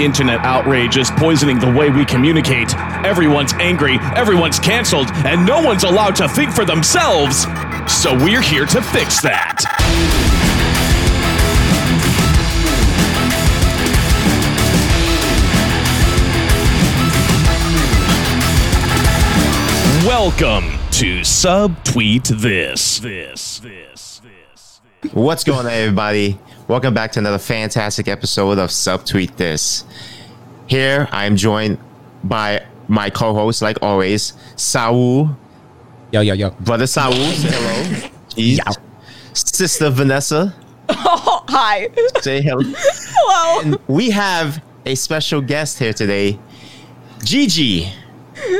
Internet outrage is poisoning the way we communicate. Everyone's angry, everyone's canceled, and no one's allowed to think for themselves. So we're here to fix that. Welcome to Subtweet This. This. This. What's going on, everybody? Welcome back to another fantastic episode of Subtweet This. Here, I am joined by my co-host, like always, Saul. Yo, yo, yo. Brother Saul, hello. Jeez. Sister Vanessa, Oh, hi. say hello. Hello. And we have a special guest here today, Gigi.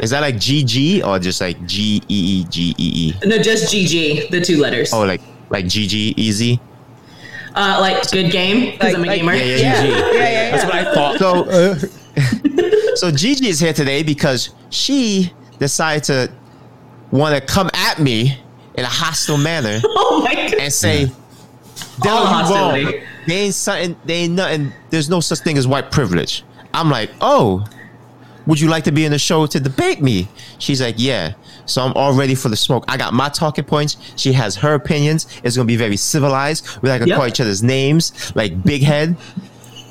Is that like GG or just like G E E G E E? No, just GG, the two letters. Oh, like like GG easy. Uh, like good game because Like- I'm a like- gamer. Yeah, yeah, Yeah, GG. yeah, yeah, yeah. That's what I thought. So, so Gigi is here today because she decided to want to come at me in a hostile manner Oh my god. and say, "Dylan, All you hostility. wrong. They ain't something. They ain't nothing. There's no such thing as white privilege." I'm like, "Oh, would you like to be in the show to debate me?" She's like, "Yeah." So I'm all ready for the smoke. I got my talking points. She has her opinions. It's gonna be very civilized. We're not gonna Yep. call each other's names like Big Head.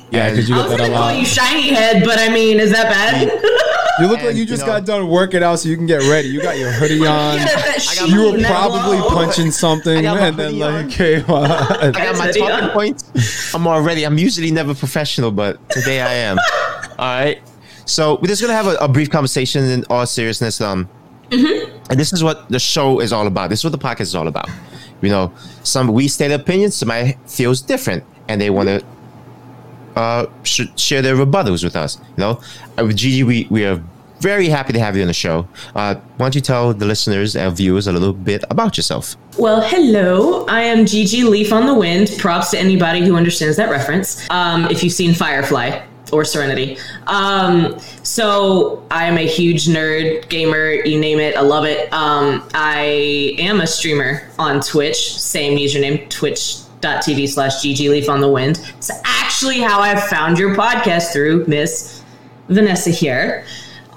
Yeah, because you I get was that a gonna call lot. you shiny head, but I mean, is that bad? You look like And, you you just know- got done working out so you can get ready. You got your hoodie on. Yeah, that sheen, You were probably glow. punching something, I got my and then hoodie like, on. okay, well, I got my talking points. I'm already. I'm usually never professional, but today I am. all right. So we're just gonna have a, a brief conversation in all seriousness. Um, and this is what the show is all about. This is what the podcast is all about. You know, some we state opinions. Somebody feels different, and they want to uh sh- share their rebuttals with us. You know, uh, with Gigi, we we are very happy to have you on the show. Uh, why don't you tell the listeners and viewers a little bit about yourself? Well, hello. I am Gigi Leaf on the Wind. Props to anybody who understands that reference. Um, if you've seen Firefly or Serenity. Um, so I am a huge nerd, gamer, you name it. I love it. Um, I am a streamer on Twitch, same username, twitch.tv slash Gigi Leaf on the Wind. It's actually how I found your podcast through Miss Vanessa here,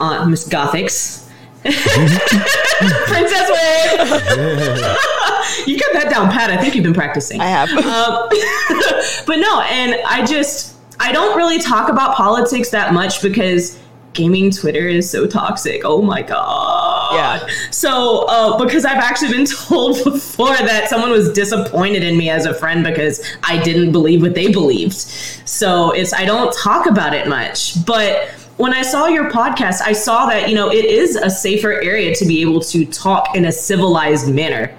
uh, Miss Gothics. Princess Wave. you got that down pat. I think you've been practicing. I have. Um, but no, and I just I don't really talk about politics that much because gaming Twitter is so toxic. Oh my god. Yeah. So uh, because I've actually been told before that someone was disappointed in me as a friend because I didn't believe what they believed. So it's I don't talk about it much, but when I saw your podcast, I saw that, you know, it is a safer area to be able to talk in a civilized manner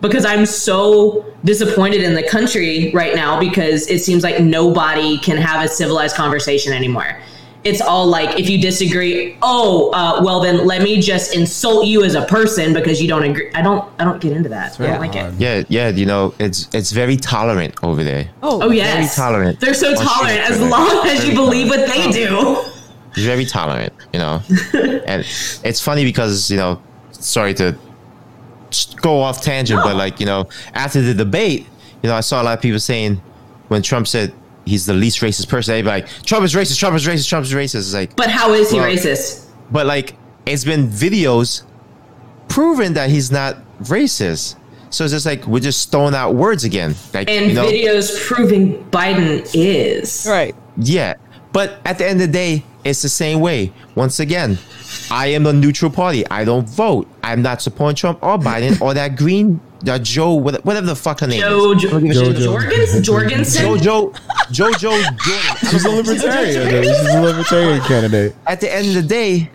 because I'm so disappointed in the country right now because it seems like nobody can have a civilized conversation anymore. It's all like if you disagree, oh, uh, well then let me just insult you as a person because you don't agree. I don't. I don't get into that. I don't like it. Yeah, yeah, you know, it's it's very tolerant over there. oh, Oh yes, very tolerant. They're so tolerant as long as you Very believe what they do. He's very tolerant, you know. and it's funny because, you know, sorry to just go off tangent, but like, you know, after the debate, you know, I saw a lot of people saying when Trump said he's the least racist person, they'd like, Trump is racist, Trump is racist, Trump is racist. It's like But how is he Well, racist? but like it's been videos proving that he's not racist. So it's just like we're just throwing out words again. Like And you know, videos proving Biden is. right. Yeah. But at the end of the day, it's the same way. Once again, I am a neutral party. I don't vote. I'm not supporting Trump or Biden or that green, that Joe, whatever the fuck her name Joe, is. jo- Jojo. Jorgens, Jorgensen. Jojo, Jojo Jordan. she's a libertarian. though. She's a libertarian candidate. At the end of the day,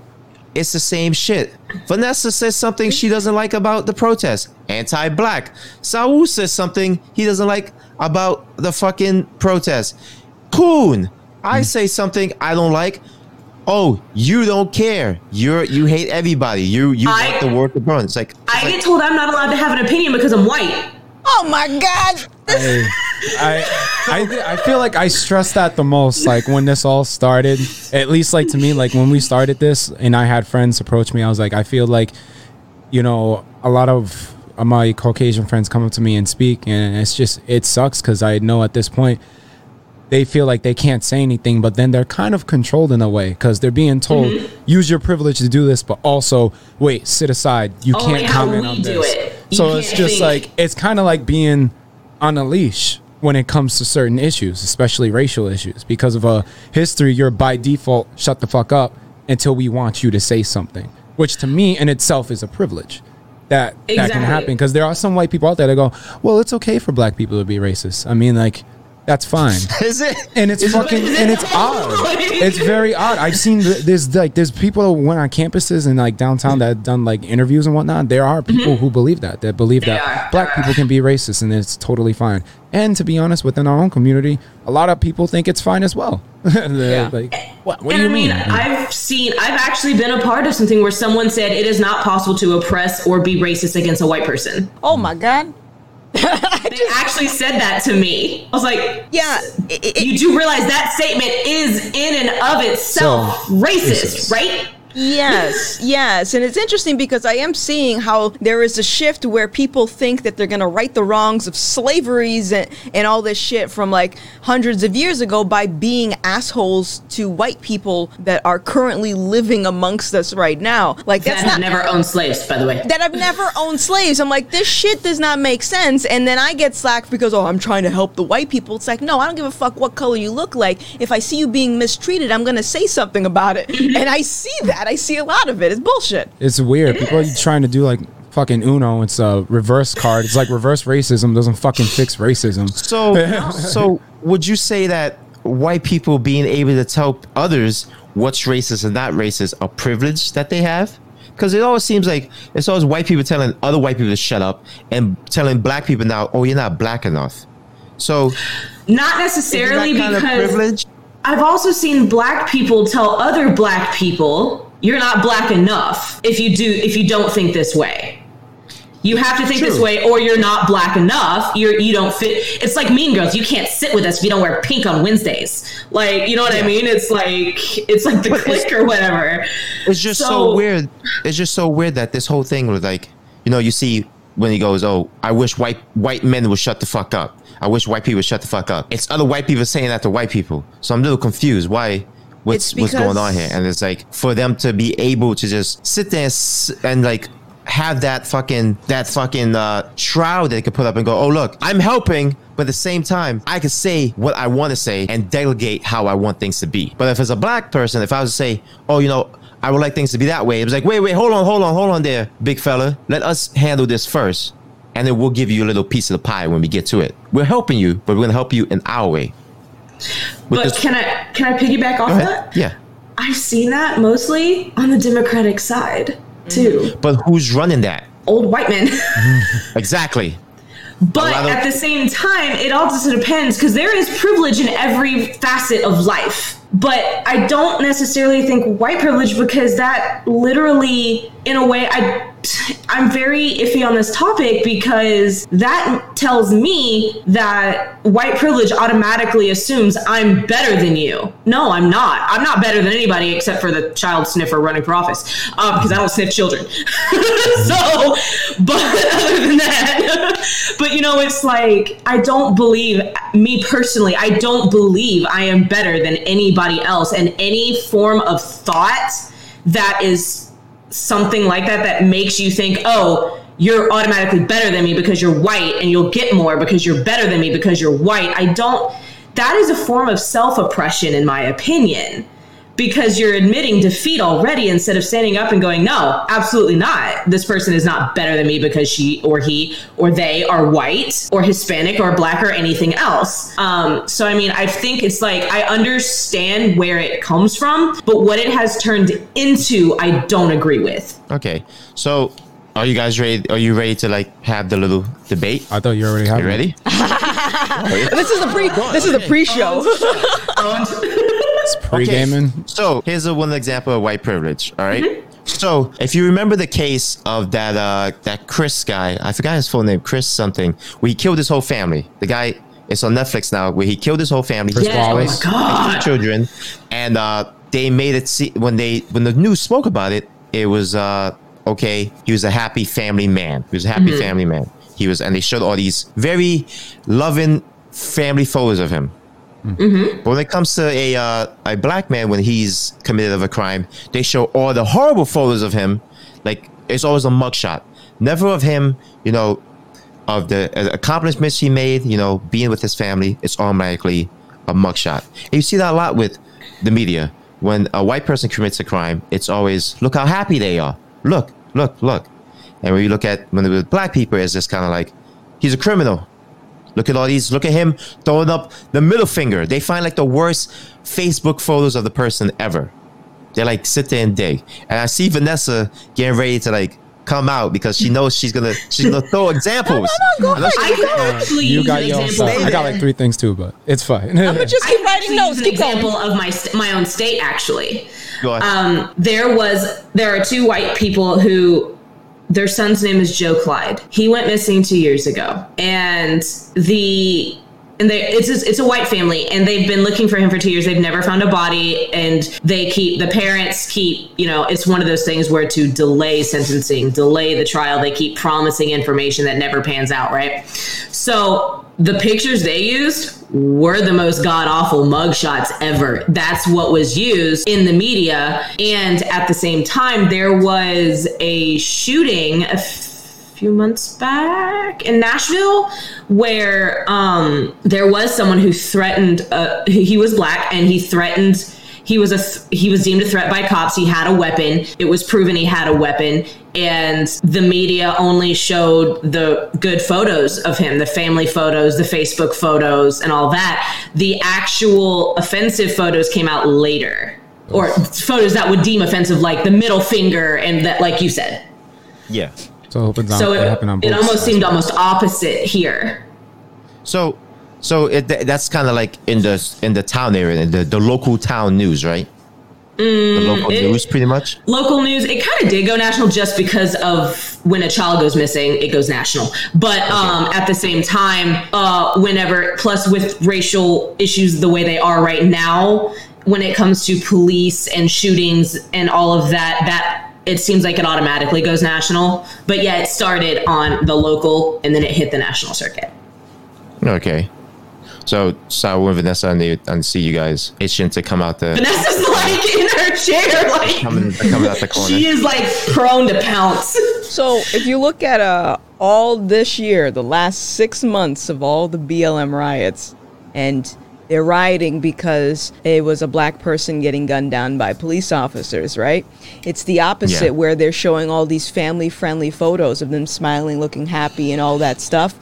it's the same shit. Vanessa says something she doesn't like about the protest. Anti-black. Saul says something he doesn't like about the fucking protest. Coon. I hmm. say something I don't like. Oh, you don't care. You're you hate everybody. You you I- want the world to burn. It's like, it's I like get told I'm not allowed to have an opinion because I'm white. Oh my God. I, I, I, I feel like I stressed that the most. Like when this all started, at least like to me, like when we started this, and I had friends approach me, I was like, I feel like, you know, a lot of my Caucasian friends come up to me and speak, and it's just it sucks because I know at this point they feel like they can't say anything, but then they're kind of controlled in a way because they're being told Mm-hmm. use your privilege to do this, but also wait, sit aside. You Only can't comment on this. So it's just think. like it's kind of like being on a leash when it comes to certain issues, especially racial issues. Because of a history, you're by default shut the fuck up until we want you to say something, which to me in itself is a privilege. That that can happen because there are some white people out there that go, well, it's okay for black people to be racist. I mean, like that's fine. Is it? and it's fucking and it's odd. It's very odd. I've seen th- there's like there's people that went on campuses and like downtown that have done like interviews and whatnot. There are people mm-hmm. who believe that that believe They that are. black There people can be racist and it's totally fine. And to be honest, within our own community, a lot of people think it's fine as well. They're Like, what? What and do you I mean, mean? I've seen, I've actually been a part of something where someone said it is not possible to oppress or be racist against a white person. Oh my god. They actually said that to me. I was like, Yeah. it- it- you do realize that statement is in and of itself So, racist, racist. right? Yes, yes. And it's interesting because I am seeing how there is a shift where people think that they're going to right the wrongs of slaveries and, and all this shit from like hundreds of years ago by being assholes to white people that are currently living amongst us right now. Like, that's that have not. never owned slaves, by the way. that I've never owned slaves. I'm like, this shit does not make sense. And then I get slack because, oh, I'm trying to help the white people. It's like, no, I don't give a fuck what color you look like. If I see you being mistreated, I'm going to say something about it. Mm-hmm. and I see that. I see a lot of it. It's bullshit. It's weird. People are trying to do like fucking Uno. It's a reverse card. It's like reverse racism doesn't fucking fix racism. So, so would you say that white people being able to tell others what's racist and not racist a privilege that they have? Because it always seems like it's always white people telling other white people to shut up and telling black people now, oh, you're not black enough. So, Not is necessarily that kind of because privilege? I've also seen black people tell other black people, "You're not black enough if you do if you don't think this way." You have to think this way, or you're not black enough. You're you don't fit. It's like Mean Girls. You can't sit with us if you don't wear pink on Wednesdays. Like you know what I mean? It's like it's like the But click or whatever. It's just so, So- weird. It's just so weird that this whole thing was like, you know, you see when he goes, "Oh, I wish white white men would shut the fuck up. I wish white people would shut the fuck up." It's other white people saying that to white people. So I'm a little confused. Why? What's what's going on here? And it's like for them to be able to just sit there and, like have that fucking that fucking uh, trial that they could put up and go, "Oh, look, I'm helping." But at the same time, I could say what I want to say and delegate how I want things to be. But if it's a black person, if I was to say, "Oh, you know," I would like things to be that way. It was like, wait, wait, hold on, hold on, hold on there, big fella. Let us handle this first. And then we'll give you a little piece of the pie when we get to it. We're helping you, but we're gonna help you in our way. But this- can I can I piggyback off that? Yeah. I've seen that mostly on the Democratic side too. Mm-hmm. But who's running that? Old white men. Exactly. But of- at the same time, it all just depends because there is privilege in every facet of life. But I don't necessarily think white privilege because that literally, in a way, I I'm very iffy on this topic because that tells me that white privilege automatically assumes I'm better than you. No, I'm not. I'm not better than anybody except for the child sniffer running for office um, because I don't sniff children. so, but other than that, but you know, it's like I don't believe me personally. I don't believe I am better than anybody else, and any form of thought that is something like that that makes you think, oh. You're automatically better than me because you're white, and you'll get more because you're better than me because you're white. I don't. That is a form of self oppression, in my opinion because you're admitting defeat already instead of standing up and going, no, absolutely not. This person is not better than me because she or he or they are white or Hispanic or black or anything else. Um, so, I mean, I think it's like I understand where it comes from, but what it has turned into, I don't agree with. Okay. So are you guys ready? Are you ready to like have the little debate? I thought you already had You ready? This is the pre. This is the pre-show. It's pre-gaming. So here's a one example of white privilege. All right? So if you remember the case of that uh that Chris guy, I forgot his full name, Chris something, where he killed his whole family. The guy it's on Netflix now, where he killed his whole family, Chris his Yeah, oh my Wallace. Children, and uh they made it see when they when the news spoke about it, it was uh okay, he was a happy family man. He was a happy family man. He was and they showed all these very loving family photos of him. But when it comes to a uh, a black man when he's committed of a crime, they show all the horrible photos of him. Like it's always a mugshot, never of him. You know, of the uh, accomplishments he made. You know, being with his family. It's automatically a mugshot. And you see that a lot with the media. When a white person commits a crime, it's always look how happy they are. Look, look, look. And when you look at when with black people, it's just kind of like he's a criminal. Look at all these. Look at him throwing up the middle finger. They find like the worst Facebook photos of the person ever. They like sit there and dig. And I see Vanessa getting ready to like come out because she knows she's gonna she's gonna throw examples. go I know I she- can actually You got your own stuff. I got like three things too, but it's fine. I'm gonna just keep can writing actually notes. use Keep an going. example of my st- my own state actually. Go ahead. Um, there was there are two white people who their son's name is Joe Clyde. He went missing two years ago, and the and they it's a, it's a white family, and they've been looking for him for two years. They've never found a body, and they keep the parents keep you know it's one of those things where to delay sentencing, delay the trial, they keep promising information that never pans out, right? So the pictures they used were the most god awful mugshots ever. That's what was used in the media. And at the same time, there was a shooting a few months back in Nashville where um, there was someone who threatened, uh, he was black and he threatened he was a th- he was deemed a threat by cops. He had a weapon. It was proven he had a weapon, and the media only showed the good photos of him, the family photos, the Facebook photos, and all that. The actual offensive photos came out later, or photos that would deem offensive, like the middle finger and that, like you said. yeah. So I hope it's not So it, happening on both it almost sides. seemed almost opposite here. So so it, that's kind of like in the in the town area, the the local town news, right? the local it- news, pretty much. local news it kind of did go national just because of when a child goes missing it goes national but um, at the same time uh, whenever plus with racial issues the way they are right now when it comes to police and shootings and all of that that it seems like it automatically goes national but yeah it started on the local and then it hit the national circuit Okay. So Saul and Vanessa and they and see you guys It's itching to come out the vanessa's like in her chair like coming, coming out the corner. she is like prone to pounce So if you look at uh, all this year, the last six months of all the BLM riots, and they're rioting because it was a black person getting gunned down by police officers, right? It's the opposite Yeah. where they're showing all these family friendly photos of them smiling, looking happy, and all that stuff.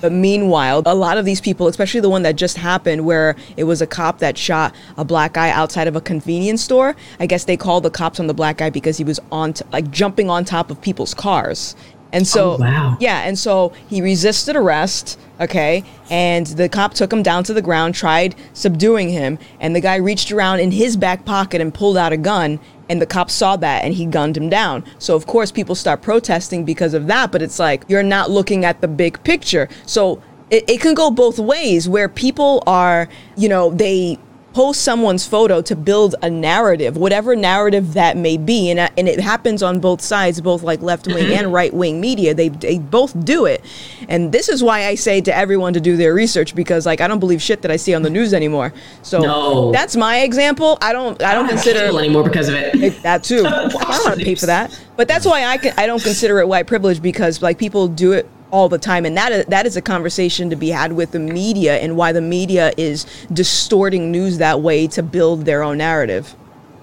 But meanwhile, a lot of these people, especially the one that just happened where it was a cop that shot a black guy outside of a convenience store, I guess they called the cops on the black guy because he was on t- like jumping on top of people's cars. And so, Oh, wow. yeah, and so he resisted arrest, okay, and the cop took him down to the ground, tried subduing him, and the guy reached around in his back pocket and pulled out a gun, and the cop saw that and he gunned him down. So, of course, people start protesting because of that, but it's like you're not looking at the big picture. So, it, it can go both ways where people are, you know, they post someone's photo to build a narrative, whatever narrative that may be, and and it happens on both sides, both like left wing and mm-hmm. right wing media. They they both do it, and this is why I say to everyone to do their research because like I don't believe shit that I see on the news anymore. So No. that's my example. I don't I don't I don't consider cable anymore because of it it- that too. I don't want to pay for that, but that's why I can, I don't consider it white privilege because like people do it all the time, and that is, that is a conversation to be had with the media and why the media is distorting news that way to build their own narrative.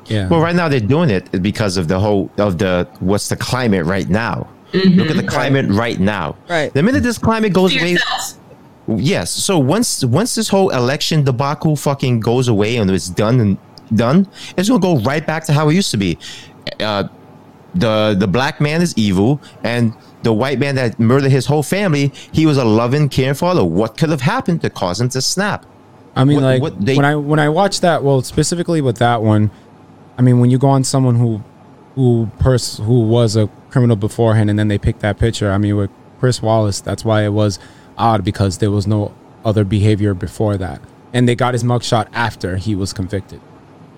Yeah. Well, right now they're doing it because of the whole of the what's the climate right now. Look at the climate right now. Right. The minute this climate goes away, yes. So once once this whole election debacle fucking goes away and it's done and done, it's gonna go right back to how it used to be. Uh, the the black man is evil, and the white man that murdered his whole family, he was a loving, caring father. What could have happened to cause him to snap? I mean, what- like what they- when I when I watch that, well, specifically with that one, I mean, when you go on someone who who pers- who was a criminal beforehand, and then they pick that picture. I mean, with Chris Wallace, that's why it was odd because there was no other behavior before that, and they got his mugshot after he was convicted.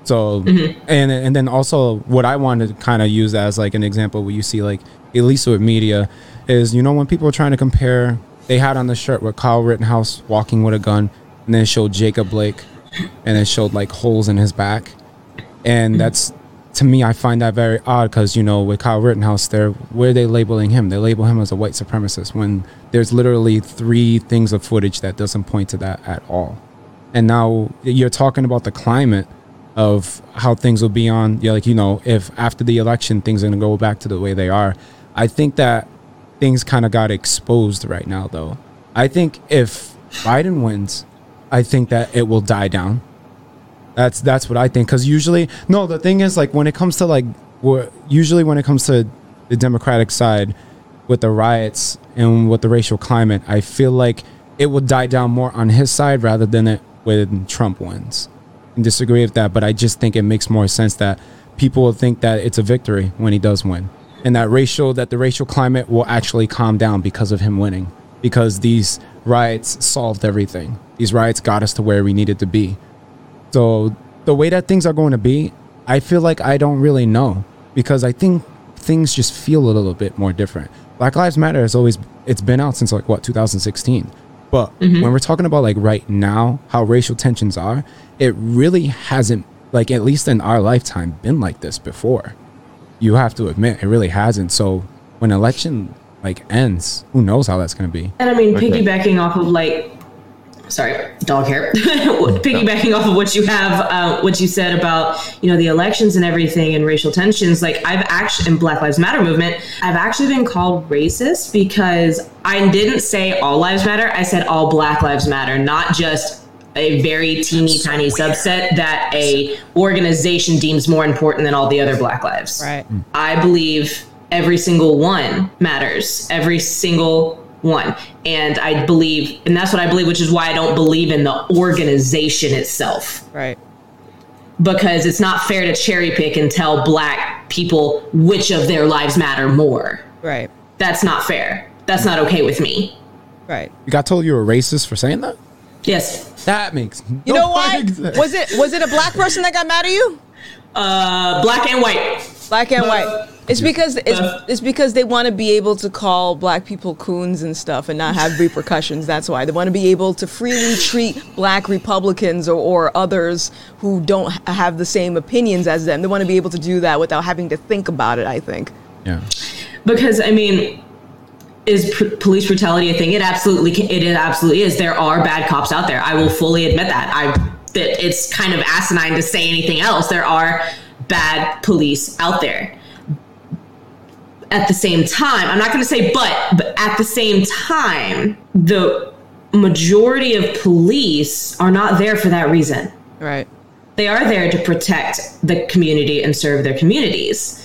So, mm-hmm. and and then also what I wanted to kind of use as like an example, where you see like at least with media, is you know when people are trying to compare, they had on the shirt with Kyle Rittenhouse walking with a gun, and then showed Jacob Blake and it showed like holes in his back, and mm-hmm. that's to me I find that very odd because you know with Kyle Rittenhouse, they're where are they labeling him? They label him as a white supremacist when there's literally three things of footage that doesn't point to that at all. And now you're talking about the climate of how things will be on. Yeah, like you know, if after the election things are gonna go back to the way they are, I think that things kind of got exposed right now. Though I think if Biden wins, I think that it will die down. That's that's what I think. Because usually, no, the thing is like when it comes to like, usually when it comes to the Democratic side with the riots and with the racial climate, I feel like it will die down more on his side rather than it when Trump wins. And disagree with that, but I just think it makes more sense that people will think that it's a victory when he does win, and that racial that the racial climate will actually calm down because of him winning, because these riots solved everything. These riots got us to where we needed to be. So the way that things are going to be, I feel like I don't really know because I think things just feel a little bit more different. Black Lives Matter has always it's been out since like what 2016. But mm-hmm. when we're talking about like right now how racial tensions are, it really hasn't like at least in our lifetime been like this before. You have to admit it really hasn't. So when election like ends, who knows how that's going to be? And I mean, Okay. piggybacking off of like, sorry, dog hair. piggybacking off of what you have, uh, what you said about you know the elections and everything and racial tensions. Like I've actually in Black Lives Matter movement, I've actually been called racist because I didn't say all lives matter. I said all Black Lives Matter, not just a very teeny tiny subset that a organization deems more important than all the other Black lives. Right. I believe every single one matters. Every single one. And I believe, and that's what I believe, which is why I don't believe in the organization itself. Right. Because it's not fair to cherry pick and tell black people which of their lives matter more. Right. That's not fair. That's not okay with me. Right. You got told you were racist for saying that? Yes. That makes You know why? Was it was it a black person that got mad at you? Uh, black and white. Black and Uh, white. It's because it's, uh, it's because they want to be able to call black people coons and stuff and not have repercussions. That's why they want to be able to freely treat black Republicans or, or others who don't have the same opinions as them. They want to be able to do that without having to think about it. I think. Yeah. because I mean, is pr- police brutality a thing? It absolutely, it absolutely is. There are bad cops out there. I will fully admit that. I that it's kind of asinine to say anything else. There are bad police out there. At the same time, I'm not going to say but, but at the same time, the majority of police are not there for that reason Right. they are there to protect the community and serve their communities.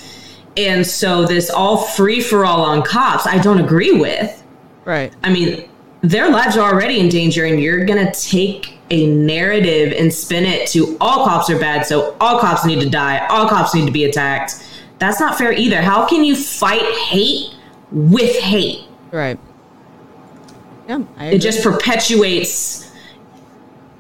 And so this all free for all on cops, I don't agree with. Right. I mean, their lives are already in danger, and you're gonna take a narrative and spin it to all cops are bad, so all cops need to die, all cops need to be attacked. That's not fair either. How can you fight hate with hate? Right. Yeah. It just perpetuates.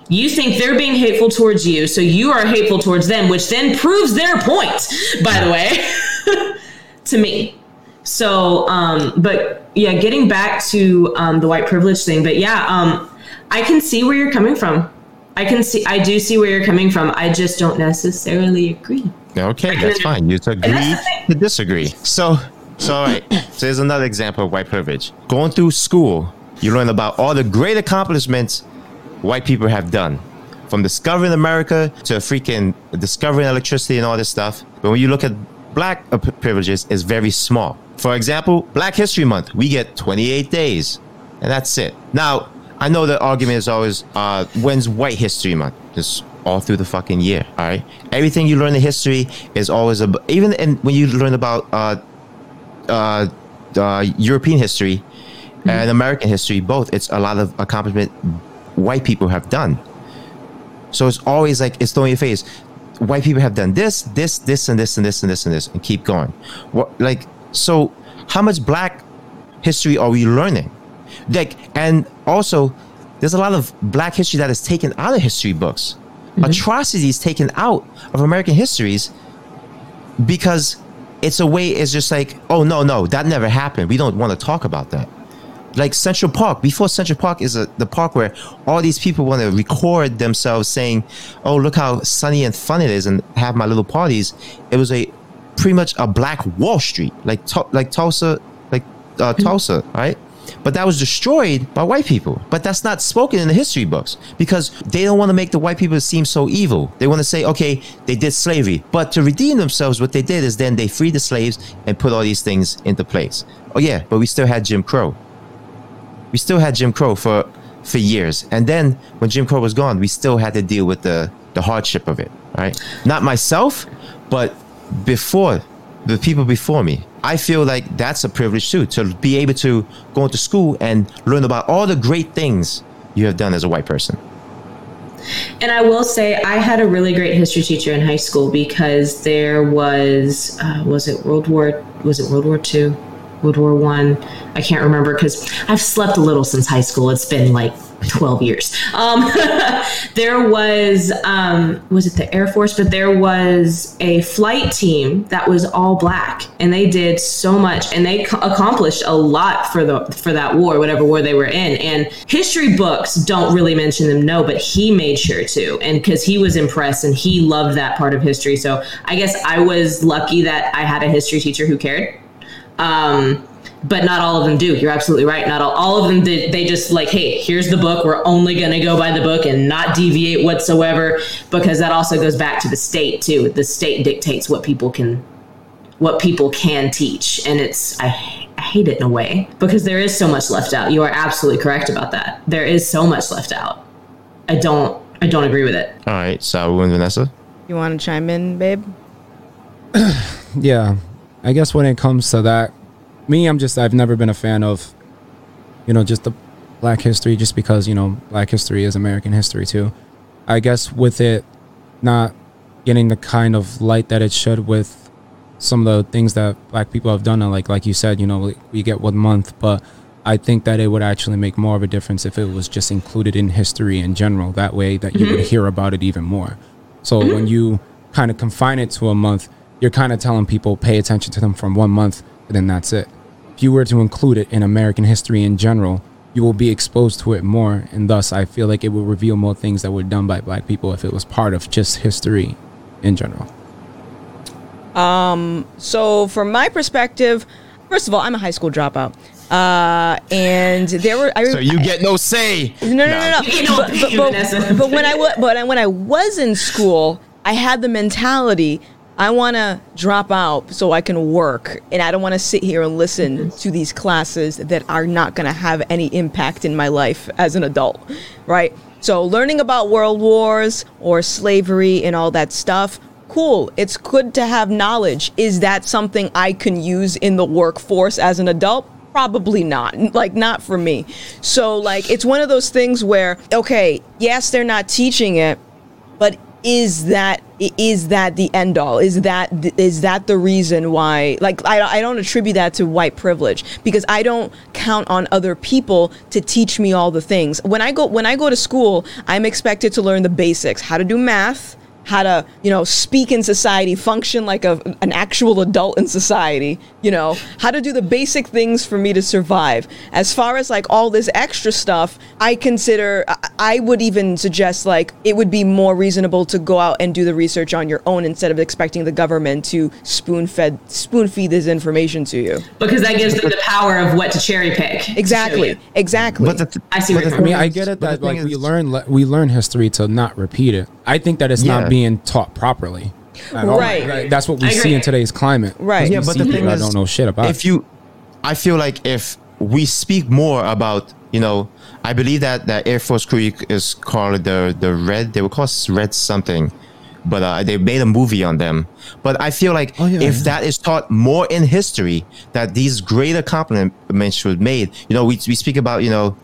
You think they're being hateful towards you, so you are hateful towards them, which then proves their point, by the way, to me. So, um, but yeah, getting back to um, the white privilege thing, but yeah, um, I can see where you're coming from. I can see, I do see where you're coming from. I just don't necessarily agree. Okay, that's fine. You agree that's the thing. to disagree. So, so all right. So here's another example of white privilege. Going through school, you learn about all the great accomplishments white people have done, from discovering America to freaking discovering electricity and all this stuff. But when you look at black uh, privileges, is very small. For example, Black History Month, we get 28 days, and that's it. Now, I know the argument is always, uh, when's White History Month? Just all through the fucking year. All right. Everything you learn in history is always a even in, when you learn about uh, uh, uh, European history and American history, both it's a lot of accomplishment white people have done. So it's always like it's thrown in your face. White people have done this, this, this, and this, and this, and this, and this, and keep going. What like so? How much Black history are we learning? Like, and also, there's a lot of Black history that is taken out of history books. Mm-hmm. Atrocities taken out of American histories because it's a way. It's just like, oh no, no, that never happened. We don't want to talk about that. Like Central Park. Before Central Park is a, the park where all these people want to record themselves saying, "Oh, look how sunny and fun it is," and have my little parties. It was a pretty much a black Wall Street, like like Tulsa, like uh, Tulsa, right? But that was destroyed by white people. But that's not spoken in the history books because they don't want to make the white people seem so evil. They want to say, okay, they did slavery. But to redeem themselves, what they did is then they freed the slaves and put all these things into place. Oh, yeah, but we still had Jim Crow. We still had Jim Crow for, for years. And then when Jim Crow was gone, we still had to deal with the, the hardship of it, right? Not myself, but before the people before me. I feel like that's a privilege too, to be able to go into school and learn about all the great things you have done as a white person. And I will say, I had a really great history teacher in high school because there was, uh, was it World War, was it World War Two, World War One? I? I can't remember because I've slept a little since high school. It's been like 12 years. Um, there was, um, was it the Air Force? But there was a flight team that was all black, and they did so much, and they accomplished a lot for the for that war, whatever war they were in. And history books don't really mention them, no, but he made sure to, and because he was impressed and he loved that part of history. So I guess I was lucky that I had a history teacher who cared. Um, but not all of them do. You're absolutely right. Not all, all of them did. They just like, hey, here's the book. We're only going to go by the book and not deviate whatsoever, because that also goes back to the state too. The state dictates what people can, what people can teach, and it's I, I hate it in a way because there is so much left out. You are absolutely correct about that. There is so much left out. I don't. I don't agree with it. All right, Saul and Vanessa. You want to chime in, babe? yeah, I guess when it comes to that me, I'm just I've never been a fan of, you know, just the Black history, just because you know Black history is American history too. I guess with it not getting the kind of light that it should with some of the things that Black people have done, and like like you said, you know, we, we get one month, but I think that it would actually make more of a difference if it was just included in history in general. That way, that you mm-hmm. would hear about it even more. So mm-hmm. when you kind of confine it to a month, you're kind of telling people pay attention to them from one month and then that's it. If you were to include it in American history in general, you will be exposed to it more, and thus I feel like it will reveal more things that were done by black people if it was part of just history in general. Um, so from my perspective, first of all, I'm a high school dropout. Uh, and there were. I, so you get no say. No, no, no, no. But, but, but, but when I was, but when I was in school, I had the mentality I want to drop out so I can work, and I don't want to sit here and listen mm-hmm. to these classes that are not going to have any impact in my life as an adult, right? So, learning about world wars or slavery and all that stuff, cool. It's good to have knowledge. Is that something I can use in the workforce as an adult? Probably not. Like, not for me. So, like, it's one of those things where, okay, yes, they're not teaching it, but is that is that the end all? Is that is that the reason why like I, I don't attribute that to white privilege because i don't count on other people to teach me all the things. When i go when i go to school i'm expected to learn the basics how to do math how to you know speak in society function like a, an actual adult in society you know how to do the basic things for me to survive. As far as like all this extra stuff i consider i would even suggest like it would be more reasonable to go out and do the research on your own instead of expecting the government to spoon fed spoon feed this information to you. Because that gives them the power of what to cherry pick exactly exactly. But the, i see what i mean i get it that like we learn we learn history to not repeat it. I think that it's yeah. not being taught properly. Right. right. That's what we see in today's climate. Right. Yeah, but the thing is, I don't know shit about. If you, I feel like if we speak more about, you know, I believe that that Air Force crew is called the the Red. They were called Red something, but uh, they made a movie on them. But I feel like oh, yeah, if yeah. that is taught more in history, that these great accomplishments were made. You know, we we speak about you know,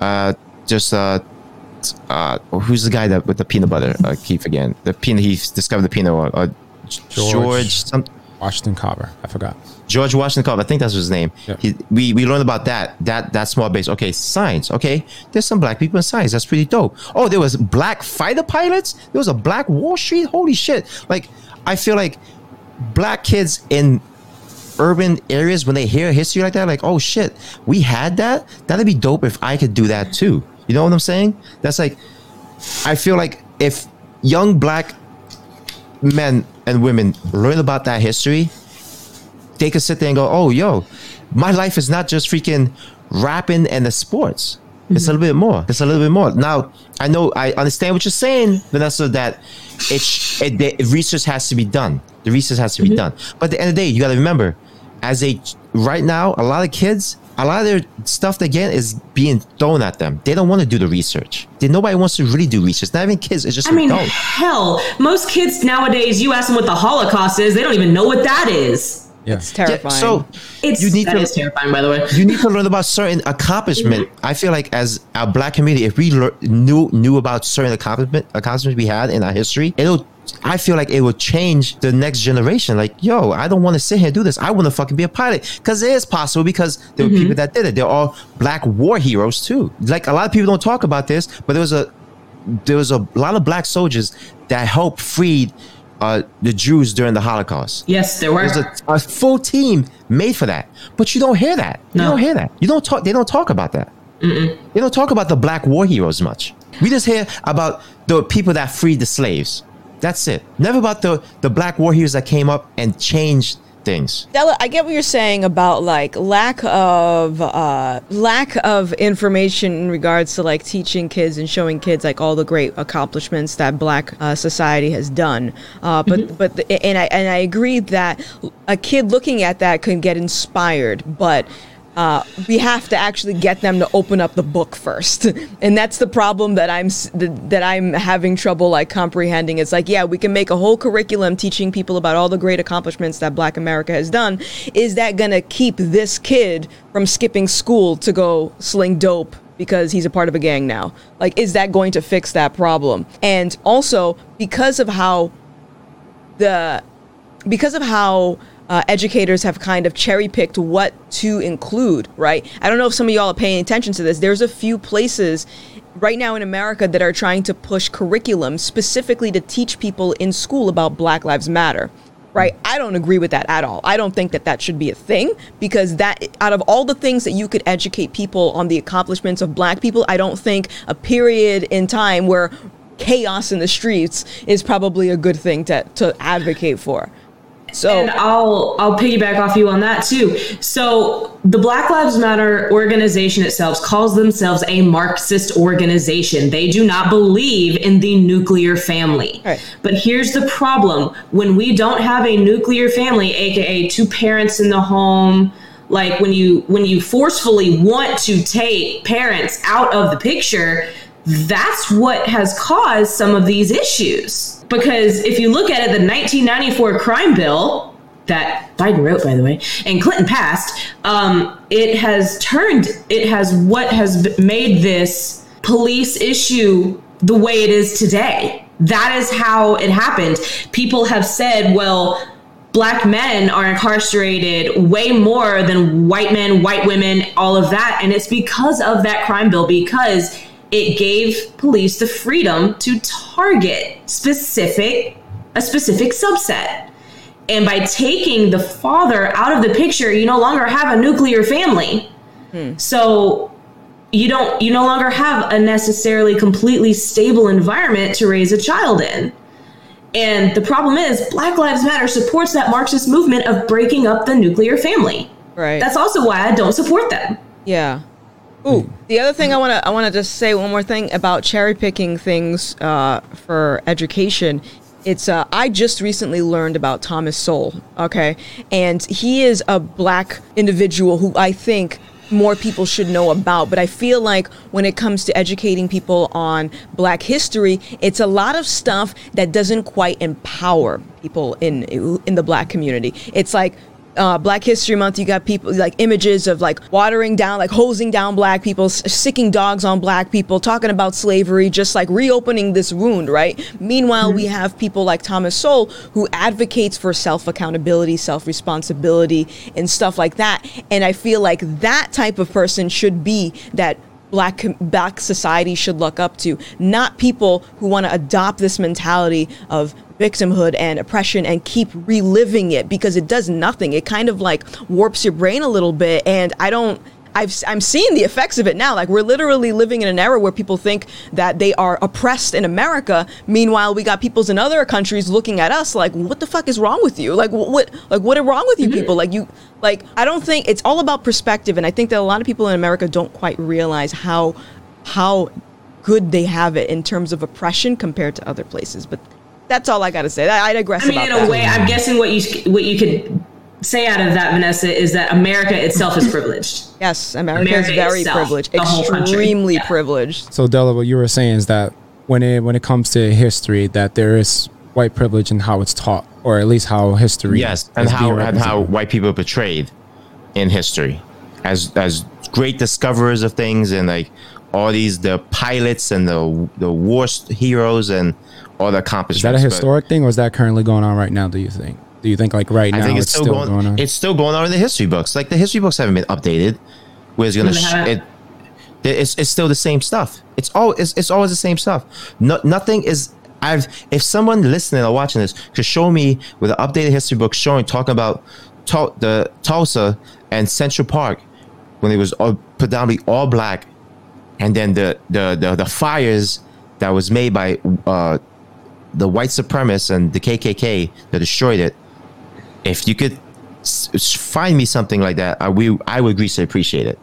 uh, just uh, uh, who's the guy that with the peanut butter? Uh, Keith again. The peanut he discovered the peanut. Uh, uh, George, George some, Washington Carver. I forgot. George Washington Carver. I think that's his name. Yeah. He, we we learned about that that that small base. Okay, science. Okay, there's some black people in science. That's pretty dope. Oh, there was black fighter pilots. There was a black Wall Street. Holy shit! Like I feel like black kids in urban areas when they hear history like that, like, oh shit, we had that. That'd be dope if I could do that too. You know what I'm saying? That's like, I feel like if young black men and women learn about that history, they could sit there and go, oh, yo, my life is not just freaking rapping and the sports. It's a little bit more. It's a little bit more. Now, I know, I understand what you're saying, Vanessa, that it, it the research has to be done. The research has to be mm-hmm. done. But at the end of the day, you got to remember, as a right now, a lot of kids, a lot of their stuff they get is being thrown at them. They don't want to do the research. They, nobody wants to really do research. Not even kids. It's just I mean, adults. hell, most kids nowadays, you ask them what the Holocaust is, they don't even know what that is. Yeah. It's terrifying. Yeah, so It's You need that to- is terrifying, by the way. you need to learn about certain accomplishment. I feel like as a black community, if we lear- knew knew about certain accomplishment accomplishments we had in our history, it'll. I feel like it will change the next generation. Like, yo, I don't want to sit here and do this. I want to fucking be a pilot because it is possible because there were people that did it. They're all black war heroes too. Like a lot of people don't talk about this, but there was a there was a lot of black soldiers that helped freed uh, the Jews during the Holocaust. Yes, there were. There's a, a full team made for that, but you don't hear that. You don't hear that. You don't talk. They don't talk about that. They don't talk about the black war heroes much. We just hear about the people that freed the slaves. That's it. Never about the the black war heroes that came up and changed things. Stella, I get what you're saying about like lack of uh, lack of information in regards to like teaching kids and showing kids like all the great accomplishments that Black uh, society has done. Uh, but but the, and I and I agree that a kid looking at that can get inspired, but. Uh, we have to actually get them to open up the book first, and that's the problem that I'm that I'm having trouble like comprehending. It's like, yeah, we can make a whole curriculum teaching people about all the great accomplishments that Black America has done. Is that gonna keep this kid from skipping school to go sling dope because he's a part of a gang now? Like, is that going to fix that problem? And also because of how the because of how uh, educators have kind of cherry picked what to include, right? I don't know if some of y'all are paying attention to this. There's a few places right now in America that are trying to push curriculum specifically to teach people in school about Black Lives Matter. Right? I don't agree with that at all. I don't think that that should be a thing because that out of all the things that you could educate people on the accomplishments of black people, I don't think a period in time where chaos in the streets is probably a good thing to, to advocate for. So And I'll I'll piggyback off you on that too. So the Black Lives Matter organization itself calls themselves a Marxist organization. They do not believe in the nuclear family. Right. But here's the problem: when we don't have a nuclear family, aka two parents in the home, like when you when you forcefully want to take parents out of the picture, that's what has caused some of these issues. Because if you look at it, the 1994 crime bill that Biden wrote, by the way, and Clinton passed, um, it has turned, it has what has made this police issue the way it is today. That is how it happened. People have said, well, black men are incarcerated way more than white men, white women, all of that. And it's because of that crime bill, because it gave police the freedom to target specific a specific subset. And by taking the father out of the picture, you no longer have a nuclear family. Hmm. So you don't you no longer have a necessarily completely stable environment to raise a child in. And the problem is Black Lives Matter supports that Marxist movement of breaking up the nuclear family. right. That's also why I don't support them. Yeah. Ooh, the other thing I want to I want to just say one more thing about cherry picking things uh, for education. It's uh, I just recently learned about Thomas Sowell. Okay, and he is a black individual who I think more people should know about. But I feel like when it comes to educating people on Black history, it's a lot of stuff that doesn't quite empower people in in the Black community. It's like uh, Black History Month, you got people like images of like watering down, like hosing down black people, sicking dogs on black people, talking about slavery, just like reopening this wound, right? Meanwhile, we have people like Thomas Sowell who advocates for self accountability, self responsibility, and stuff like that. And I feel like that type of person should be that black black society should look up to not people who want to adopt this mentality of victimhood and oppression and keep reliving it because it does nothing. It kind of like warps your brain a little bit. And I don't. I've, I'm seeing the effects of it now. Like we're literally living in an era where people think that they are oppressed in America. Meanwhile, we got peoples in other countries looking at us like, "What the fuck is wrong with you? Like what? Like what is wrong with you mm-hmm. people? Like you? Like I don't think it's all about perspective, and I think that a lot of people in America don't quite realize how how good they have it in terms of oppression compared to other places. But that's all I got to say. I, I digress. I mean, about in a way, I'm guessing what you what you could say out of that, Vanessa, is that America itself is privileged. Yes, America, America is very itself, privileged, the whole country. extremely Yeah. privileged. So Della, what you were saying is that when it when it comes to history, that there is white privilege in how it's taught, or at least how history. Yes, and how and how white people are portrayed in history as as great discoverers of things and like all these the pilots and the the war heroes and all the is that a But historic thing, or is that currently going on right now? Do you think? Do you think like right I now think it's, still, going, on? It's still going on in the history books. Like the history books haven't been updated. Where it's gonna sh- it, it's it's still the same stuff. It's all it's, it's always the same stuff. No, nothing is. I've if someone listening or watching this could show me with an updated history book showing talking about Tul- the Tulsa and Central Park when it was all, predominantly all black, and then the the the, the fires that was made by uh, the white supremacists and the KKK that destroyed it. If you could find me something like that, I we I would greatly appreciate it.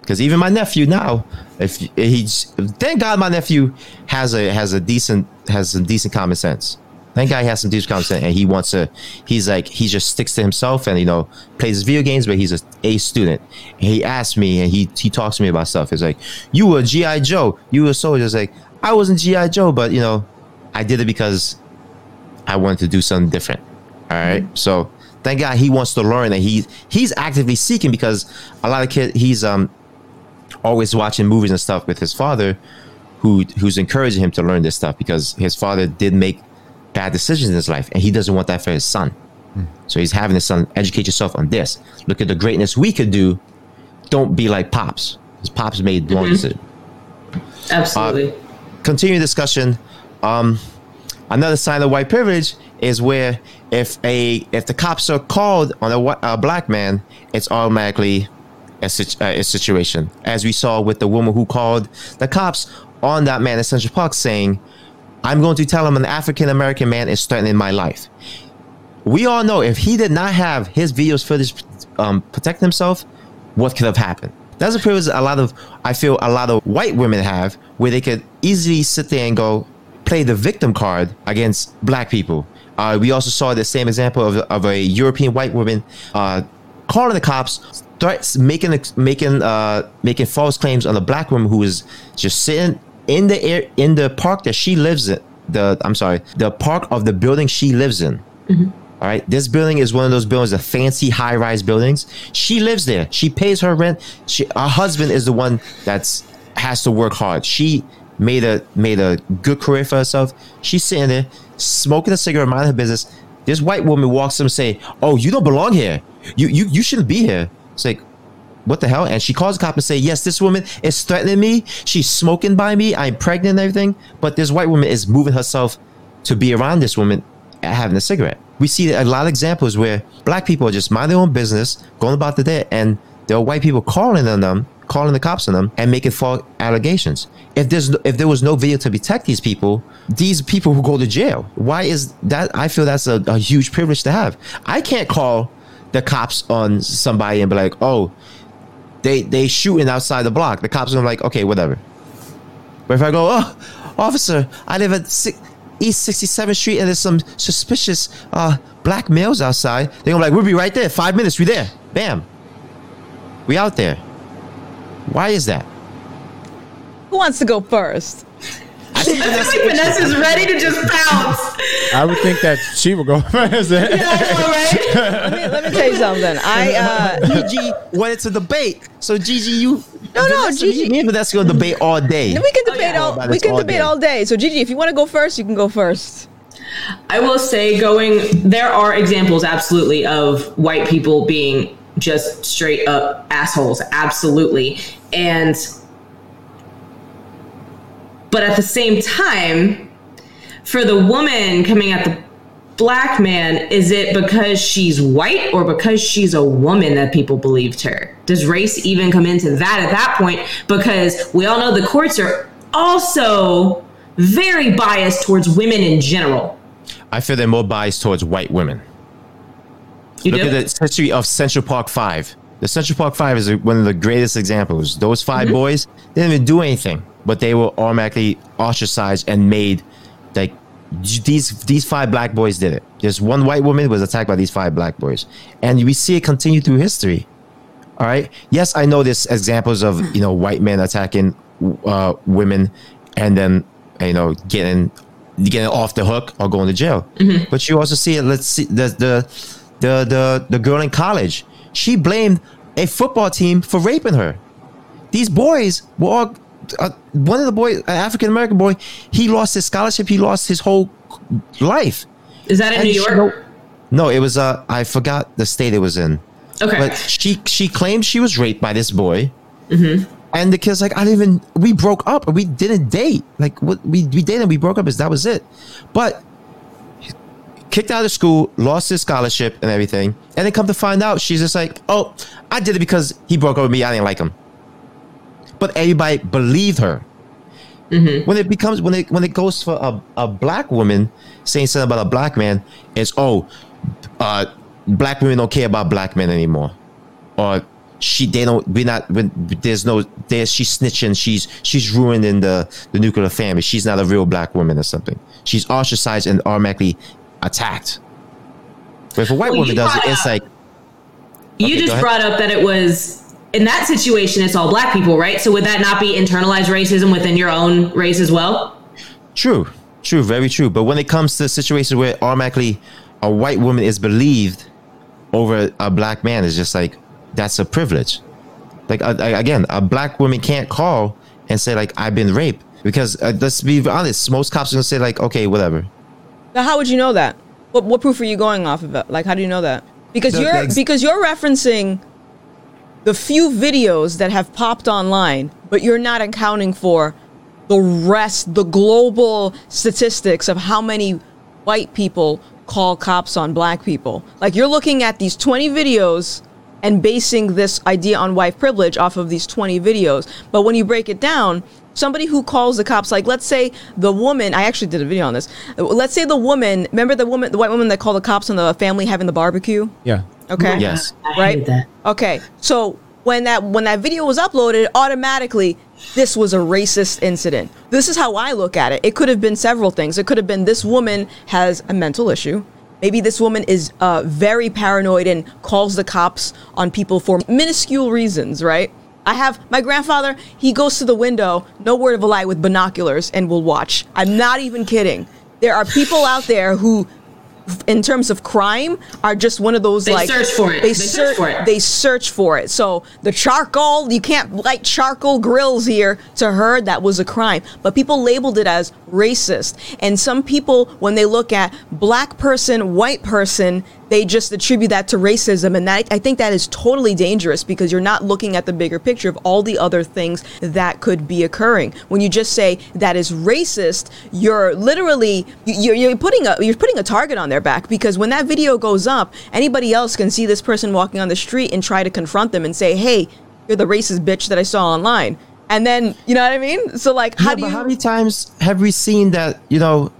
Because even my nephew now, if he's thank God my nephew has a has a decent has some decent common sense. Thank God he has some decent common sense, and he wants to. He's like he just sticks to himself, and you know plays his video games, but he's a A student. He asked me, and he he talks to me about stuff. It's like you were GI Joe, you were a soldier. It's like I wasn't GI Joe, but you know I did it because I wanted to do something different. All right? Mm-hmm. So thank God he wants to learn and he he's actively seeking because a lot of kids he's um always watching movies and stuff with his father who who's encouraging him to learn this stuff because his father did make bad decisions in his life and he doesn't want that for his son. Hmm. So he's having his son educate yourself on this. Look at the greatness we could do. Don't be like pops. His pops made mm-hmm. wrong decisions Absolutely. Uh, continue discussion. Um, another sign of white privilege is where if a if the cops are called on a, a black man, it's automatically a, uh, a situation. As we saw with the woman who called the cops on that man in Central Park, saying, "I'm going to tell him an African American man is threatening my life." We all know if he did not have his videos footage um, protect himself, what could have happened? That's a privilege a lot of I feel a lot of white women have, where they could easily sit there and go play the victim card against black people. Uh, we also saw the same example of, of a European white woman uh, calling the cops, threats, making making uh, making false claims on a black woman who was just sitting in the air in the park that she lives in. The I'm sorry, the park of the building she lives in. All right. This building is one of those buildings, the fancy high rise buildings. She lives there. She pays her rent. She, her husband is the one that's has to work hard. She made a made a good career for herself. She's sitting there smoking a cigarette, minding her business. This white woman walks up and say, "Oh, you don't belong here. You you you shouldn't be here." It's like, what the hell? And she calls the cop and say, "Yes, this woman is threatening me. She's smoking by me. I'm pregnant and everything." But this white woman is moving herself to be around this woman uh, having a cigarette. We see a lot of examples where black people are just mind their own business, going about the day, and there are white people calling on them, calling the cops on them, and making false allegations. If there's if there was no video to protect these people, these people who go to jail. Why is that? I feel that's a, a huge privilege to have. I can't call the cops on somebody and be like, oh, they they shooting outside the block. The cops are like, okay, whatever. But if I go, oh, officer, I live at six, East 67th Street and there's some suspicious uh, black males outside, they're gonna be like, we'll be right there. Five minutes, we there. Bam. We out there. Why is that? Who wants to go first? I feel like Vanessa's ready to just pounce. I would think that she would go first. I know, right? Let me, let me tell you something. I uh, Gigi wanted to debate. So Gigi, you No, no, Vanessa, Gigi- Me and Vanessa gonna debate all day. we can Oh, debate yeah. all About we can all debate day. all day. So Gigi, if you want to go first, you can go first. I will say, going, there are examples absolutely of white people being just straight up assholes, absolutely. And, but at the same time, for the woman coming at the black man, is it because she's white or because she's a woman that people believed her? Does race even come into that at that point? Because we all know the courts are also very biased towards women in general. I feel they're more biased towards white women. You Look do? at the history of Central Park Five. The Central Park Five is one of the greatest examples. Those 5 Mm-hmm. boys didn't even do anything, but they were automatically ostracized and made like these these five black boys did it. Just one white woman was attacked by these five black boys, and we see it continue through history. All right. Yes, I know there's examples of you know white men attacking uh, women, and then you know getting getting off the hook or going to jail. But you also see it. Let's see the the the the the girl in college. She blamed a football team for raping her. These boys were all. Uh, one of the boys, an African American boy, he lost his scholarship. He lost his whole life. Is that in And New she- York? No, it was uh I forgot the state it was in. Okay. But she she claimed she was raped by this boy. And the kid's like, I didn't even we broke up we didn't date. Like what we we dated, we broke up, is that was it. But kicked out of school, lost his scholarship and everything. And then come to find out, she's just like, Oh, I did it because he broke up with me, I didn't like him. But everybody believed her. When it becomes when it when it goes for a, a black woman saying something about a black man, it's oh, uh, black women don't care about black men anymore, or she they don't we're not when there's no there's she's snitching she's she's ruining the the nuclear family she's not a real black woman or something she's ostracized and automatically attacked. But if a white Well, woman does it, it's like You Okay, just brought up that it was in that situation it's all black people, right? So would that not be internalized racism within your own race as well? True, true, very true. But when it comes to situations where automatically a white woman is believed over a black man, it's just like that's a privilege. Like uh, again, a black woman can't call and say like I've been raped because uh, let's be honest, most cops are gonna say like okay, whatever. Now, how would you know that? What, what proof are you going off of? Like, how do you know that? Because The- you're the ex- because you're referencing the few videos that have popped online, but you're not accounting for the rest, the global statistics of how many white people call cops on black people. Like, you're looking at these 20 videos and basing this idea on white privilege off of these 20 videos. But when you break it down, somebody who calls the cops, like let's say the woman, I actually did a video on this. Let's say the woman, remember the woman, the white woman that called the cops on the family having the barbecue? Yeah. Okay. Yes. Right. hate that. Okay. So when that when that video was uploaded, automatically this was a racist incident. This is how I look at it. It could have been several things. It could have been this woman has a mental issue. Maybe this woman is uh, very paranoid and calls the cops on people for minuscule reasons, right? I have my grandfather, he goes to the window, no word of a lie, with binoculars and will watch. I'm not even kidding. There are people out there who in terms of crime are just one of those They like search for it. They, They search search for it. They search for it. So the charcoal, you can't light charcoal grills here. To her, that was a crime. But people labeled it as racist. And some people, when they look at black person, white person, they just attribute that to racism. And that, I think that is totally dangerous because you're not looking at the bigger picture of all the other things that could be occurring. When you just say that is racist, you're literally you're, you're putting a you're putting a target on their back because when that video goes up, anybody else can see this person walking on the street and try to confront them and say, "Hey, you're the racist bitch that I saw online." And then, you know what I mean? So like, how yeah, do you how many times have we seen that you know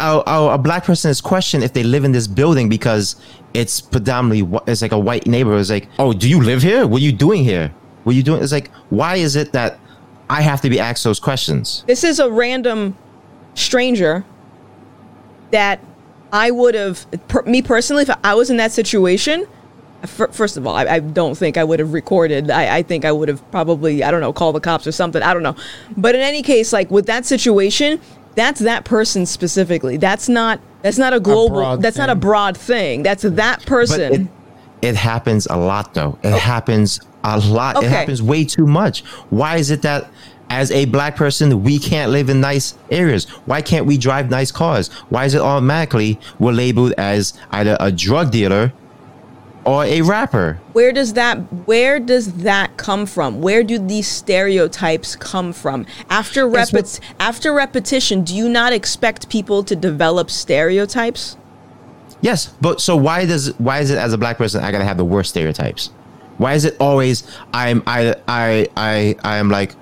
our, a black person is questioned if they live in this building because it's predominantly it's like a white neighborhood. It's like, oh, do you live here? What are you doing here? What are you doing? It's like, why is it that I have to be asked those questions? this is a random stranger that I would have, per, me personally, if I was in that situation, fir- first of all, I, I don't think I would have recorded. I, I think I would have probably, I don't know, called the cops or something. I don't know. But in any case, like with that situation, that's that person specifically. That's not. That's not a global. broad that's not a broad thing. That's that person. it, it happens a lot, though. It oh. happens a lot. Okay. It happens way too much. Why is it that as a black person we can't live in nice areas? Why can't we drive nice cars? Why is it automatically we're labeled as either a drug dealer or a rapper. Where does that where does that come from? Where do these stereotypes come from? After Yes, but- repet- after repetition, do you not expect people to develop stereotypes? Yes, but so why does why is it as a black person I gotta have the worst stereotypes? Why is it always I'm I I I I am like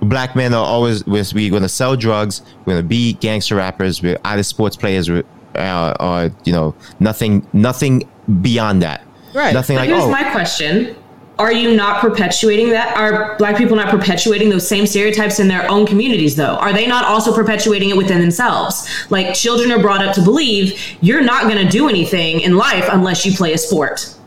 black men are always we're, we're gonna sell drugs, we're gonna be gangster rappers, we're either sports players or, uh, or you know nothing nothing beyond that. Right. Nothing But like here's oh my question. Are you not perpetuating that? Are black people not perpetuating those same stereotypes in their own communities, though? Are they not also perpetuating it within themselves? Like, children are brought up to believe you're not going to do anything in life unless you play a sport.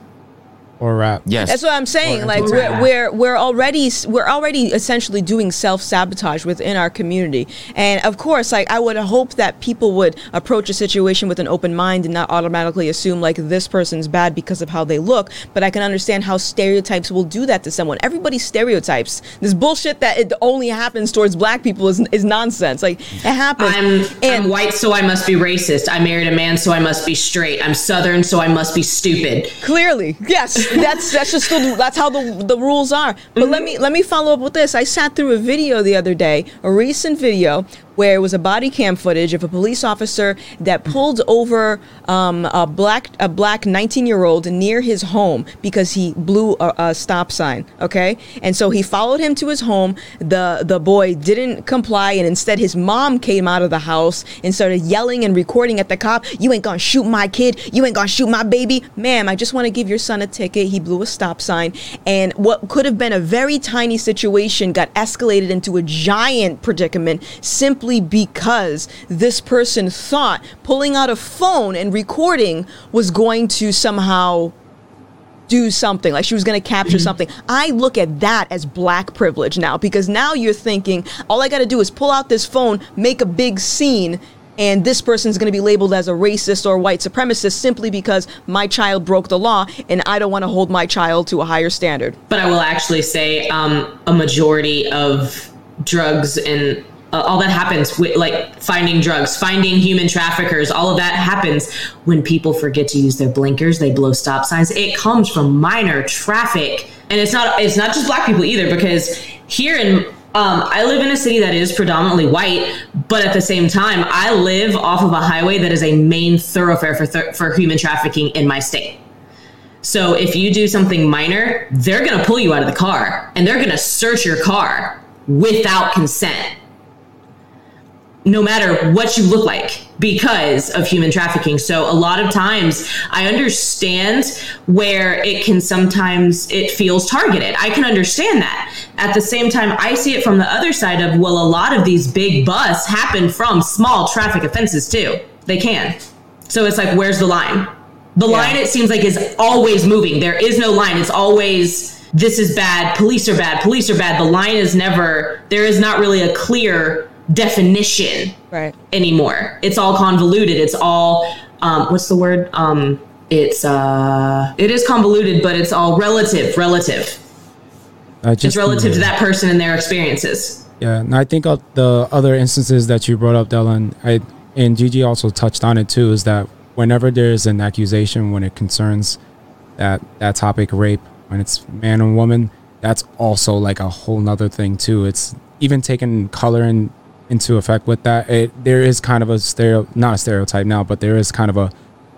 Or rap. yes. That's what I'm saying. Or Like we're, we're we're already we're already essentially doing self sabotage within our community, and of course, like I would hope that people would approach a situation with an open mind and not automatically assume like this person's bad because of how they look. But I can understand how stereotypes will do that to someone. Everybody stereotypes. This bullshit that it only happens towards black people is is nonsense. Like it happens. I'm, and I'm white, so I must be racist. I married a man, so I must be straight. I'm Southern, so I must be stupid. Clearly, yes. That's that's just the, that's how the the rules are. But let mm-hmm. me let me follow up with this. I sat through a video the other day, a recent video where it was a body cam footage of a police officer that pulled over um, a black a black 19 year old near his home because he blew a, a stop sign. Okay, and so he followed him to his home. the The boy didn't comply, and instead his mom came out of the house and started yelling and recording at the cop. You ain't gonna shoot my kid. You ain't gonna shoot my baby, ma'am. I just want to give your son a ticket. He blew a stop sign, and what could have been a very tiny situation got escalated into a giant predicament simply because this person thought pulling out a phone and recording was going to somehow do something like she was going to capture something. I look at that as black privilege now because now you're thinking all i got to do is pull out this phone make a big scene and this person's going to be labeled as a racist or white supremacist simply because my child broke the law and i don't want to hold my child to a higher standard. But I will actually say um, a majority of drugs and uh, all that happens with like finding drugs, finding human traffickers, all of that happens when people forget to use their blinkers, they blow stop signs. It comes from minor traffic. And it's not it's not just black people either because here in um, I live in a city that is predominantly white, but at the same time, I live off of a highway that is a main thoroughfare for, th- for human trafficking in my state. So if you do something minor, they're going to pull you out of the car and they're going to search your car without consent. No matter what you look like because of human trafficking. So a lot of times I understand where it can sometimes it feels targeted. I can understand that. At the same time I see it from the other side of well a lot of these big busts happen from small traffic offenses too. They can. So it's like where's the line? The line, it seems like, is always moving. There is no line. It's always, this is bad, police are bad, police are bad. The line is never, there is not really a clear definition right anymore. It's all convoluted. It's all, um, what's the word? Um, it's, uh, it is convoluted, but it's all relative, relative. It's just relative to that person and their experiences. Yeah, and I think of the other instances that you brought up, Dylan, I and Gigi also touched on it too, is that whenever there's an accusation when it concerns that that topic, rape, when it's man and woman, that's also like a whole nother thing too. It's even taking color in, into effect with that. It there is kind of a stereo, not a stereotype now, but there is kind of a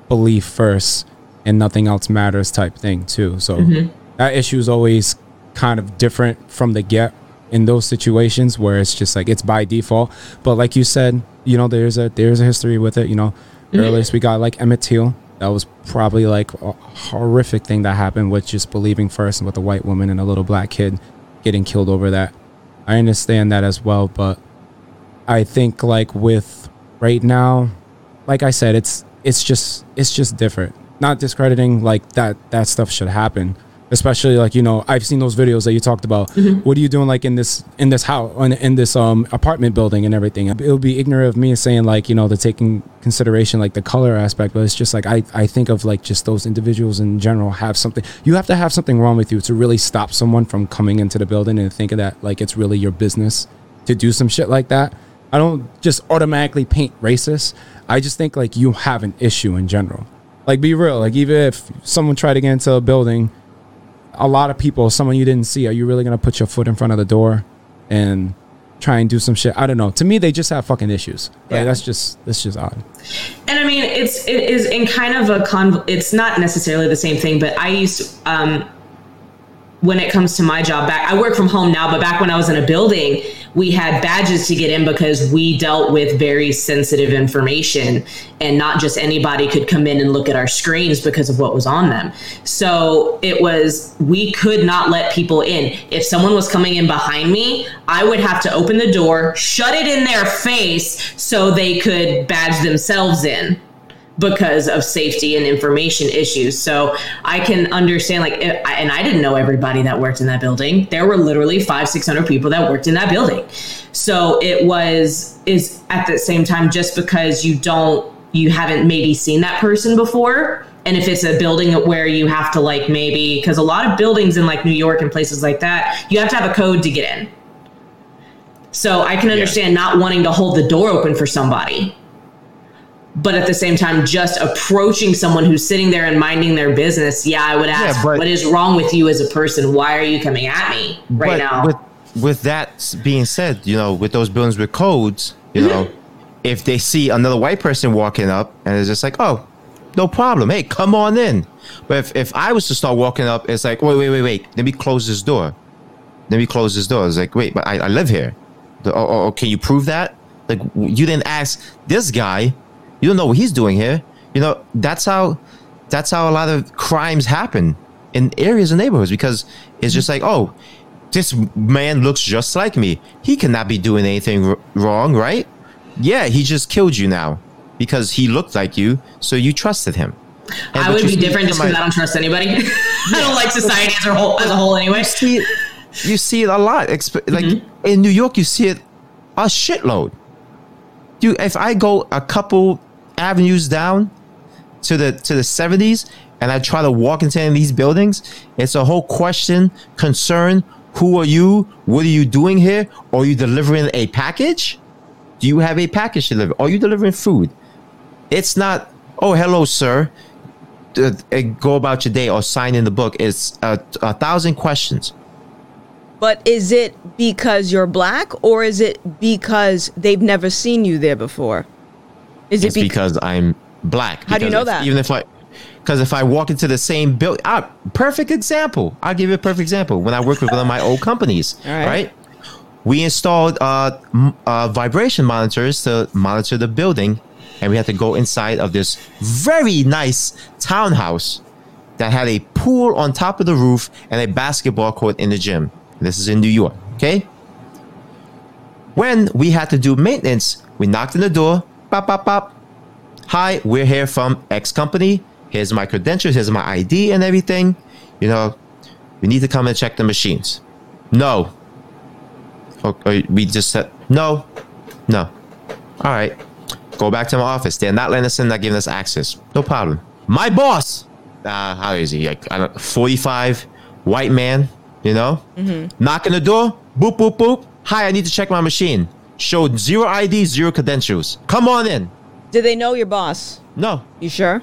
belief first and nothing else matters type thing too. So mm-hmm. that issue is always kind of different from the get in those situations where it's just like it's by default. But like you said, you know, there's a there's a history with it. You know, mm-hmm. earliest we got like Emmett Till. That was probably like a horrific thing that happened with just believing first with a white woman and a little black kid getting killed over that. I understand that as well, but I think like with right now, like I said, it's it's just it's just different. Not discrediting like that that stuff should happen. Especially like you know I've seen those videos that you talked about. What are you doing like in this in this house in, in this um apartment building and everything? It would be ignorant of me saying like you know to taking consideration like the color aspect, but it's just like I I think of like just those individuals in general have something. You have to have something wrong with you to really stop someone from coming into the building and think of that like it's really your business to do some shit like that. I don't just automatically paint racist. I just think like you have an issue in general. Like, be real. Like, even if someone tried to get into a building, a lot of people, someone you didn't see, are you really gonna put your foot in front of the door and try and do some shit? I don't know. To me, they just have fucking issues. Like, Yeah. that's just that's just odd. And I mean, it's it is in kind of a con. It's not necessarily the same thing, but I used um, when it comes to my job back. I work from home now, but back when I was in a building, we had badges to get in because we dealt with very sensitive information, and not just anybody could come in and look at our screens because of what was on them. So it was we could not let people in. If someone was coming in behind me, I would have to open the door, shut it in their face so they could badge themselves in because of safety and information issues. So I can understand, like, and I didn't know everybody that worked in that building. There were literally five, six hundred people that worked in that building. So it was is at the same time just because you don't, you haven't maybe seen that person before. And if it's a building where you have to like maybe because a lot of buildings in like New York and places like that, you have to have a code to get in. So I can understand not wanting to hold the door open for somebody but at the same time just approaching someone who's sitting there and minding their business yeah i would ask Yeah, but- what is wrong with you as a person why are you coming at me right but now With with that being said, you know, with those buildings with codes, you Mm-hmm. know, if they see another white person walking up and it's just like, oh, no problem. Hey, come on in. But if, if I was to start walking up, it's like, wait, wait, wait, wait. Let me close this door. Let me close this door. It's like, wait, but I, I live here. The, oh, oh, oh, can you prove that? Like, you didn't ask this guy. You don't know what he's doing here. You know, that's how that's how a lot of crimes happen in areas and neighborhoods because it's just like, oh, this man looks just like me. He cannot be doing anything r- wrong, right? Yeah, he just killed you now because he looked like you, so you trusted him. And i would be different just because i don't trust anybody i don't like society as a whole as a whole anyway see it, you see it a lot. Like mm-hmm. in New York, you see it a shitload. You, if I go a couple avenues down to the to the seventies, and I try to walk into any of these buildings, it's a whole question, concern. Who are you? What are you doing here? Are you delivering a package? Do you have a package to deliver? Are you delivering food? It's not. Oh, hello, sir. Go about your day or sign in the book. It's a, a thousand questions. But is it because you're black or is it because they've never seen you there before? Is It's it bec- because I'm black. How do you know if- that? Even if I, because if I walk into the same building, ah, perfect example. I'll give you a perfect example. When I worked with one of my old companies, right. right? We installed uh, uh, vibration monitors to monitor the building, and we had to go inside of this very nice townhouse that had a pool on top of the roof and a basketball court in the gym. This is in New York, okay? When we had to do maintenance, we knocked on the door, pop, pop, pop. Hi, we're here from X company. Here's my credentials, here's my ID and everything. You know, we need to come and check the machines. No. Okay, we just said, no, no. All right, go back to my office. They're not letting us in, not giving us access. No problem. My boss, uh, how is he? Like, I don't 45, white man, you know? Knock on the door, boop, boop, boop. Hi, I need to check my machine. Showed zero ID, zero credentials. Come on in. Did they know your boss? No, You sure?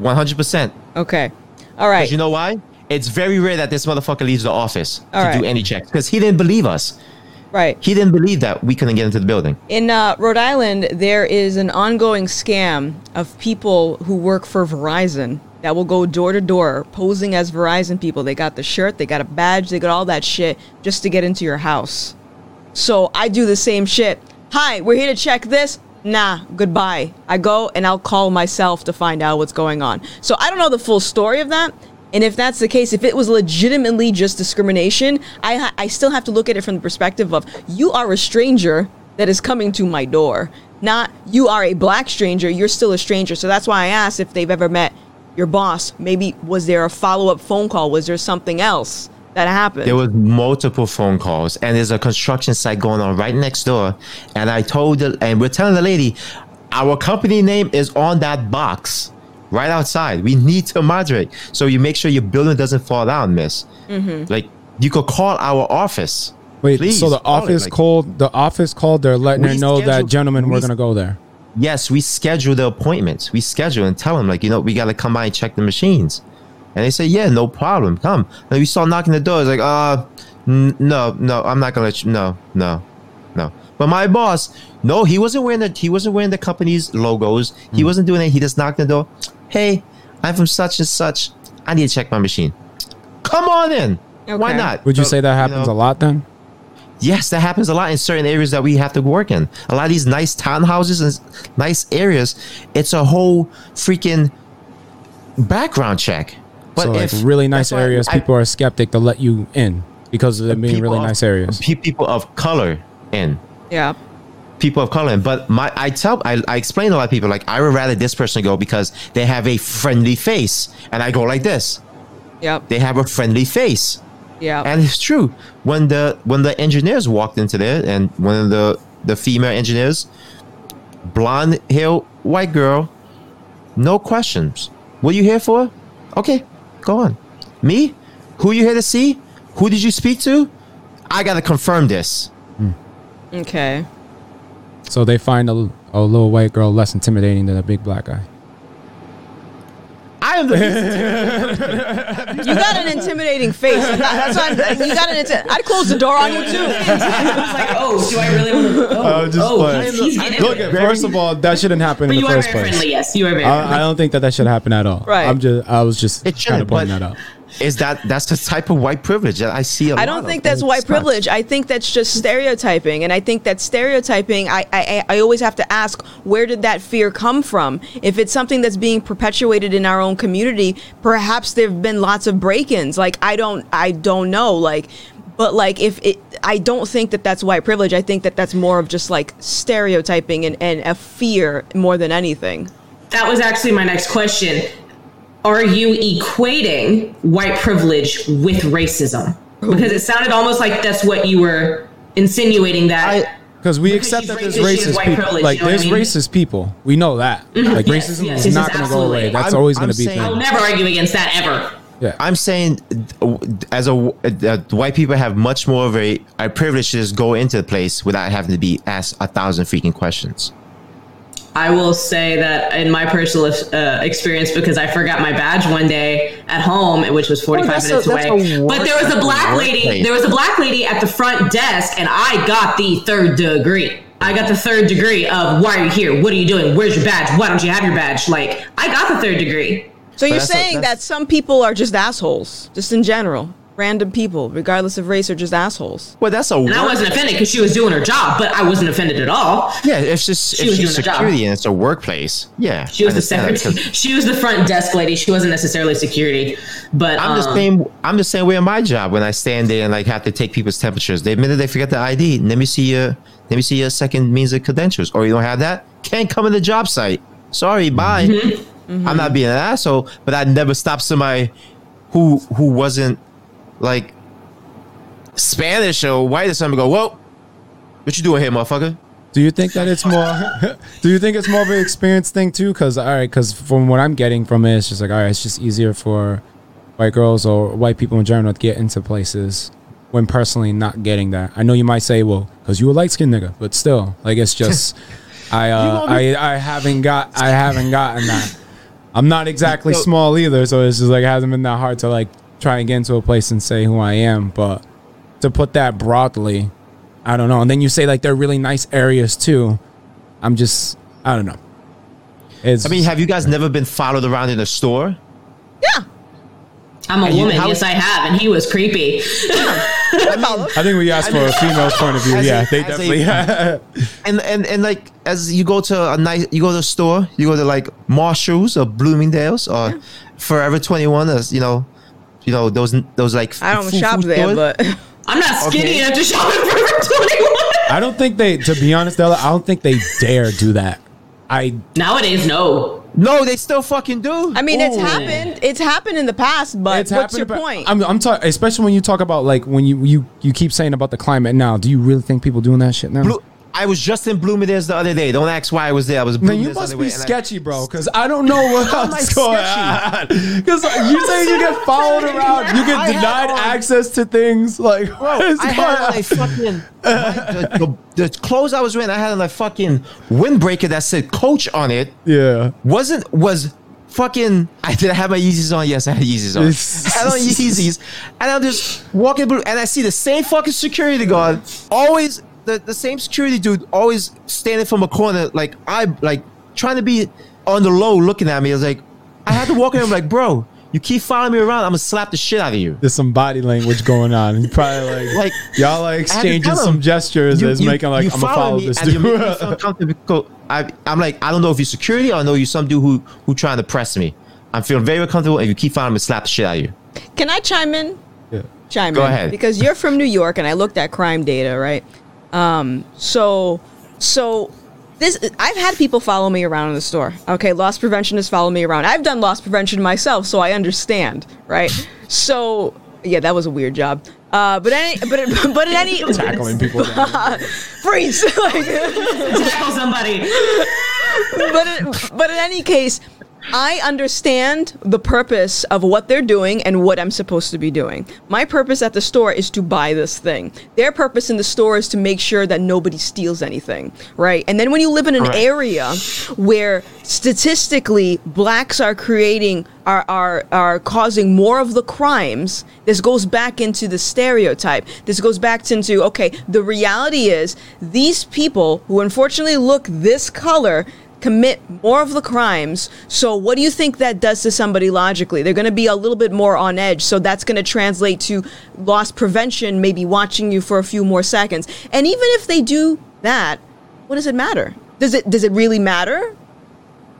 100%. Okay. All right. Because you know why? It's very rare that this motherfucker leaves the office All to right. do any checks because he didn't believe us. right. He didn't believe that we couldn't get into the building. In uh, Rhode Island, there is an ongoing scam of people who work for Verizon that will go door to door posing as Verizon people. They got the shirt, they got a badge, they got all that shit just to get into your house. So I do the same shit. Hi, we're here to check this. Nah, goodbye. I go and I'll call myself to find out what's going on. So I don't know the full story of that. And if that's the case, if it was legitimately just discrimination, I I still have to look at it from the perspective of you are a stranger that is coming to my door, not you are a black stranger. You're still a stranger. So that's why I asked if they've ever met your boss. Maybe was there a follow up phone call? Was there something else that happened? There was multiple phone calls, and there's a construction site going on right next door. And I told the, and we're telling the lady, our company name is on that box right outside. We need to moderate, so you make sure your building doesn't fall down, miss. Mm-hmm. Like you could call our office. Wait, Please, so the office like- called the office called. They're letting her know that gentlemen we we're s- gonna go there. Yes, we schedule the appointments. We schedule and tell them like, you know, we gotta come by and check the machines. And they say, yeah, no problem, come. And we start knocking the door. It's like, uh, n- no, no, I'm not gonna let you. No, no, no. But my boss, no, he wasn't wearing the he wasn't wearing the company's logos. He wasn't doing it. He just knocked the door. Hey, I'm from such and such. I need to check my machine. Come on in. Why not? Would you So, say that happens know, a lot then? Yes, that happens a lot in certain areas that we have to work in. A lot of these nice townhouses and nice areas, it's a whole freaking background check. But so like if really nice areas, I- people are skeptic to let you in because of them being really of- nice areas. people of color in. Yeah. people of color. In. But my, I tell, I, I explain to a lot of people like I would rather this person go because they have a friendly face, and I go like this. Yep. They have a friendly face, Yeah. and it's true. When the when the engineers walked into there, and one of the the female engineers, blonde hair, white girl, no questions. What are you here for? Okay, go on. Me? Who you here to see? Who did you speak to? I gotta confirm this. Hmm. okay. So they find a, a little white girl less intimidating than a big black guy. I am the You got an intimidating face. and that- That's why you got an. Inti- I'd close the door on you too. I was like, oh, do I really want to? Oh, was just oh playing. he's, he's getting Look, it. at, first of all, that shouldn't happen But in you the are first very place. friendly. Yes, you are very. I, I don't think that that should happen at all. Right. I'm just, I was just It kind of shouldn't, pointing that out. Is that that's the type of white privilege that I see. I I don't think that's white privilege. I think that's just stereotyping, and I think that stereotyping. I, I I always have to ask, where did that fear come from? If it's something that's being perpetuated in our own community, perhaps there've been lots of break-ins. Like I don't I don't know. Like, but like if it, I don't think that that's white privilege. I think that that's more of just like stereotyping and and a fear more than anything. That was actually my next question. Are you equating white privilege with racism? Because it sounded almost like that's what you were insinuating that. I- Because we Because accept that there's racist, she's racist white people. like you know there's I mean? racist people. We know that. Like Yes, racism yes, is yes, not going to go away. That's I'm- always going to be saying- thing. I'll never argue against that ever. Yeah. I'm saying, uh, as a uh, white people have much more of a, a privilege to just go into the place without having to be asked a thousand freaking questions. I will say that in my personal uh, experience, because I forgot my badge one day at home, which was 45 that's a- minutes that's away. but there was a that's a black lady. workplace. There was a black lady at the front desk, and I got the third degree. I got the third degree of why are you here? What are you doing? Where's your badge? Why don't you have your badge? Like I got the third degree. So you're that's a- saying that some people are just assholes, just in general, random people, regardless of race, are just assholes. Well, that's a And I wasn't offended because she was doing her job, but I wasn't offended at all. yeah. It's just She if was she's doing security and it's a workplace. Yeah, She was the understand that, secretary. 'cause She was the front desk lady. She wasn't necessarily security, but I'm the um, same. I'm the same way in my job when I stand there and like have to take people's temperatures. The minute they forget the ID, let me see your let me see your second means of credentials. Or you don't have that, can't come in the job site. Sorry, bye. Mm-hmm. I'm not being an asshole, but I never stopped somebody who who wasn't like Spanish or white or something. Go, whoa, what you doing here, motherfucker? Do you think that it's more? do you think it's more of an experience thing too? Because all right, because from what I'm getting from it, it's just like all right, it's just easier for white girls or white people in general to get into places when personally not getting that. I know you might say, well, because you a light skinned nigga, but still, like it's just I uh, I I haven't got I haven't gotten that. I'm not exactly small either, so it's just like it hasn't been that hard to like try and get into a place and say who I am, but to put that broadly, I don't know. And then you say like they're really nice areas too. I'm just I don't know. It's I mean, have you guys never been followed around in a store? Yeah, I'm a you- woman. how- yes, I have, and he was creepy. I follow. I think we asked for a female's point of view. As a- Yeah, they as a- definitely. and and and like as you go to a nice you go to a store you go to like marshalls or bloomingdale's or forever 21 as you know you know those those like I don't food- shop food there, stores. but I'm not skinny Okay. enough to shop at Forever 21. I don't think they. To be honest, Della, I don't think they dare do that. I Nowadays, no. no they still fucking do I mean, it's happened. It's happened in the past, but it's what's your happened, but point? I'm, I'm talking, especially when you talk about like when you you you keep saying about the climate now. Do you really think people doing that shit now? Blue, I was just in Bloomingdale's the other day. Don't ask why I was there. I was. in Man, you must be and I- sketchy, bro. Because I don't know what How am I else going on. Because you say you get followed around, you get denied on- access to things. Like, what is I had on on? a fucking my- the, the, the clothes I was wearing. I had on a fucking windbreaker that said "Coach" on it. Yeah. Wasn't was fucking. I did I have my Yeezys on? Yes, I had Yeezys on. I had on Yeezys, and I'm just walking through, and I see the same fucking security guard, always the, the same security dude, always standing from a corner, like I like trying to be on the low, looking at me. I was like, I had to walk in. I'm like, bro, you keep following me around, I'm gonna slap the shit out of you. There's some body language going on. You probably like, Like, y'all like I had to exchanging some him, gestures You- that's you- making like I'm gonna follow follow this and you make me dude. I, I'm like, I don't know if you're security or I know you're some dude who who trying to press me. I'm feeling very uncomfortable, and you keep following me, slap the shit out of you. Can I chime in? Yeah. Chime Go in. ahead. Because you're from New York, and I looked at crime data, right? Um, so, so this I've had people follow me around in the store. Okay, loss prevention has followed me around. I've done loss prevention myself, so I understand, right? So, yeah, that was a weird job. Uh, but any, but but in any Tackling people. down. freeze. like, Tackle somebody. but in, but in any case, I understand the purpose of what they're doing and what I'm supposed to be doing. My purpose at the store is to buy this thing. Their purpose in the store is to make sure that nobody steals anything, right? And then when you live in an Correct. area where statistically blacks are creating are, are are causing more of the crimes this goes back into the stereotype this goes back into okay the reality is these people who unfortunately look this color commit more of the crimes so what do you think that does to somebody logically they're going to be a little bit more on edge so that's going to translate to loss prevention maybe watching you for a few more seconds and even if they do that what does it matter does it does it really matter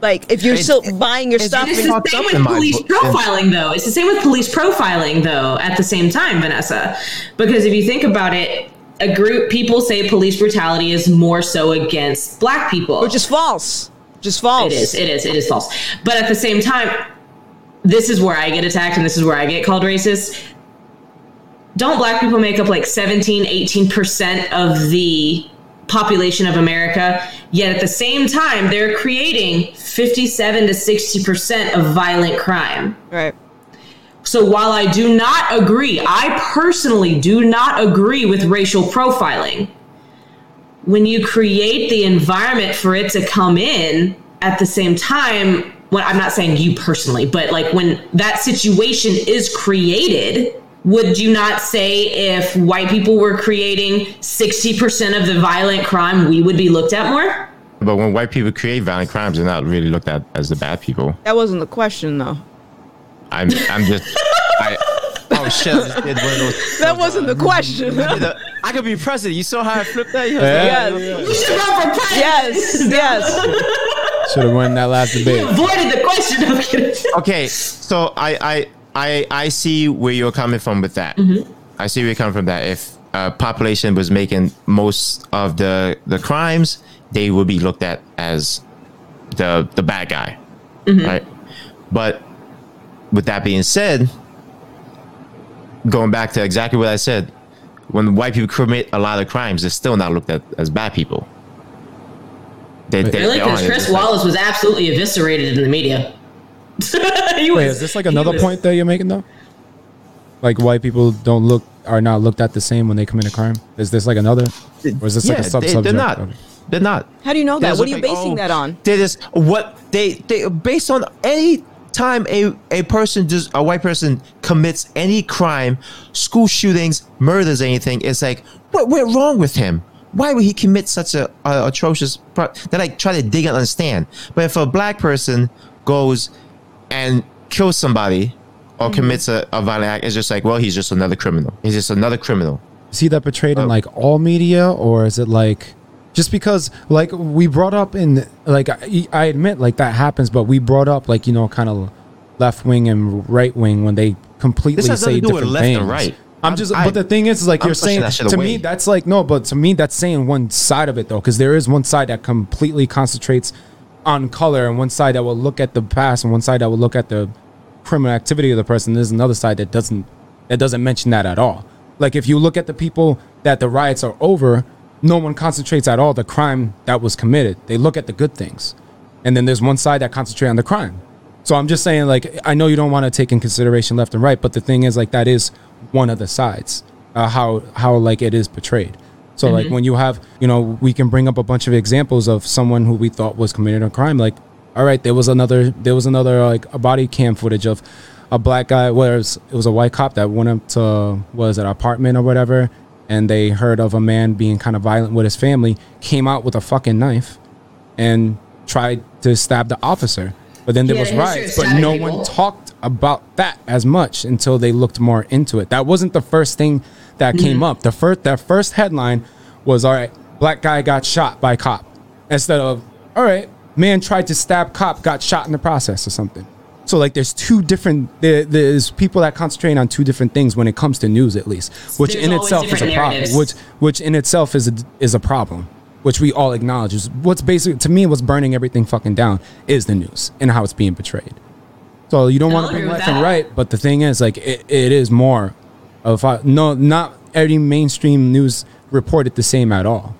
like if you're It's- still buying your it's- stuff It's It's the same with police book. profiling, though. It's the same with police profiling, though. At the same time, Vanessa, because if you think about it, a group people say police brutality is more so against black people, which is false just false It is. It is. It is false. But at the same time, this is where I get attacked and this is where I get called racist. Don't black people make up like 17, 18% of the population of America? Yet at the same time, they're creating 57 to 60% of violent crime. right So while I do not agree, I personally do not agree with racial profiling. When you create the environment for it to come in at the same time, when I'm not saying you personally, but like when that situation is created, would you not say if white people were creating 60% of the violent crime, we would be looked at more? But when white people create violent crimes, they're not really looked at as the bad people. that wasn't the question though I'm I'm just I oh shit! I just did one of those. that wasn't the question I could be president. You saw how I flipped that? You Yeah. yes You should run for president. yes yes Should have won that last debate. Avoided the question. I'm. Okay, so I I I I see where you're coming from with that. I see where you're coming from that. If uh, population was making most of the the crimes, they would be looked at as the the bad guy, right? But with that being said, going back to exactly what I said, when white people commit a lot of crimes, they're still not looked at as bad people. They, they, Really? they Because aren't. Chris like- Wallace was absolutely eviscerated in the media. He Wait, was- is this like another was- point that you're making though? Like white people don't look are not looked at the same when they commit a crime. Is this like another, or is this like a Yeah, sub they, subject? they're not. Okay. They're not. how do you know They that just what are look you like, basing oh, that on They just what they they based on any time a a person just a white person commits any crime, school shootings, murders, anything. It's like what went wrong with him? Why would he commit such a, a atrocious? Pro- they like try to dig and understand. But if a black person goes and kills somebody or mm-hmm. commits a, a violent act, it's just like well, he's just another criminal. He's just another criminal. See that portrayed Oh. in like all media, or is it like just because like we brought up in like I, I admit like that happens, but we brought up like you know kind of left wing and right wing when they completely This has say to do with different left things. and right. I'm I'm- just, I- but the thing is, is like I'm you're saying to away. me, that's like no, but to me, that's saying one side of it though, because there is one side that completely concentrates on color, and one side that will look at the past, and one side that will look at the criminal activity of the person. There's another side that doesn't that doesn't mention that at all. Like if you look at the people that the riots are over, no one concentrates at all the crime that was committed. They look at the good things, and then there's one side that concentrate on the crime. So I'm just saying, like, I know you don't want to take in consideration left and right, but the thing is, like, that is one of the sides, uh, how how like it is portrayed. So like when you have, you know, we can bring up a bunch of examples of someone who we thought was committed a crime. Like, all right, there was another, there was another like a body cam footage of a black guy. Whereas it was a white cop that went up to was it an apartment or whatever, and they heard of a man being kind of violent with his family. Came out with a fucking knife, and tried to stab the officer. But then there Yeah, was riots, but no people. one talked about that as much until they looked more into it. That wasn't the first thing that came up. The first that first headline was all right, black guy got shot by cop. Instead of all right, man tried to stab cop, got shot in the process or something. So like there's two different there, there's people that concentrate on two different things when it comes to news at least, which There's in itself is a different problem. Which which in itself is a is a problem, which we all acknowledge. Is what's basically to me what's burning everything fucking down is the news and how it's being portrayed. So you don't want to bring left and right, but the thing is, like, it, it is more of uh, no, not every mainstream news reported the same at all.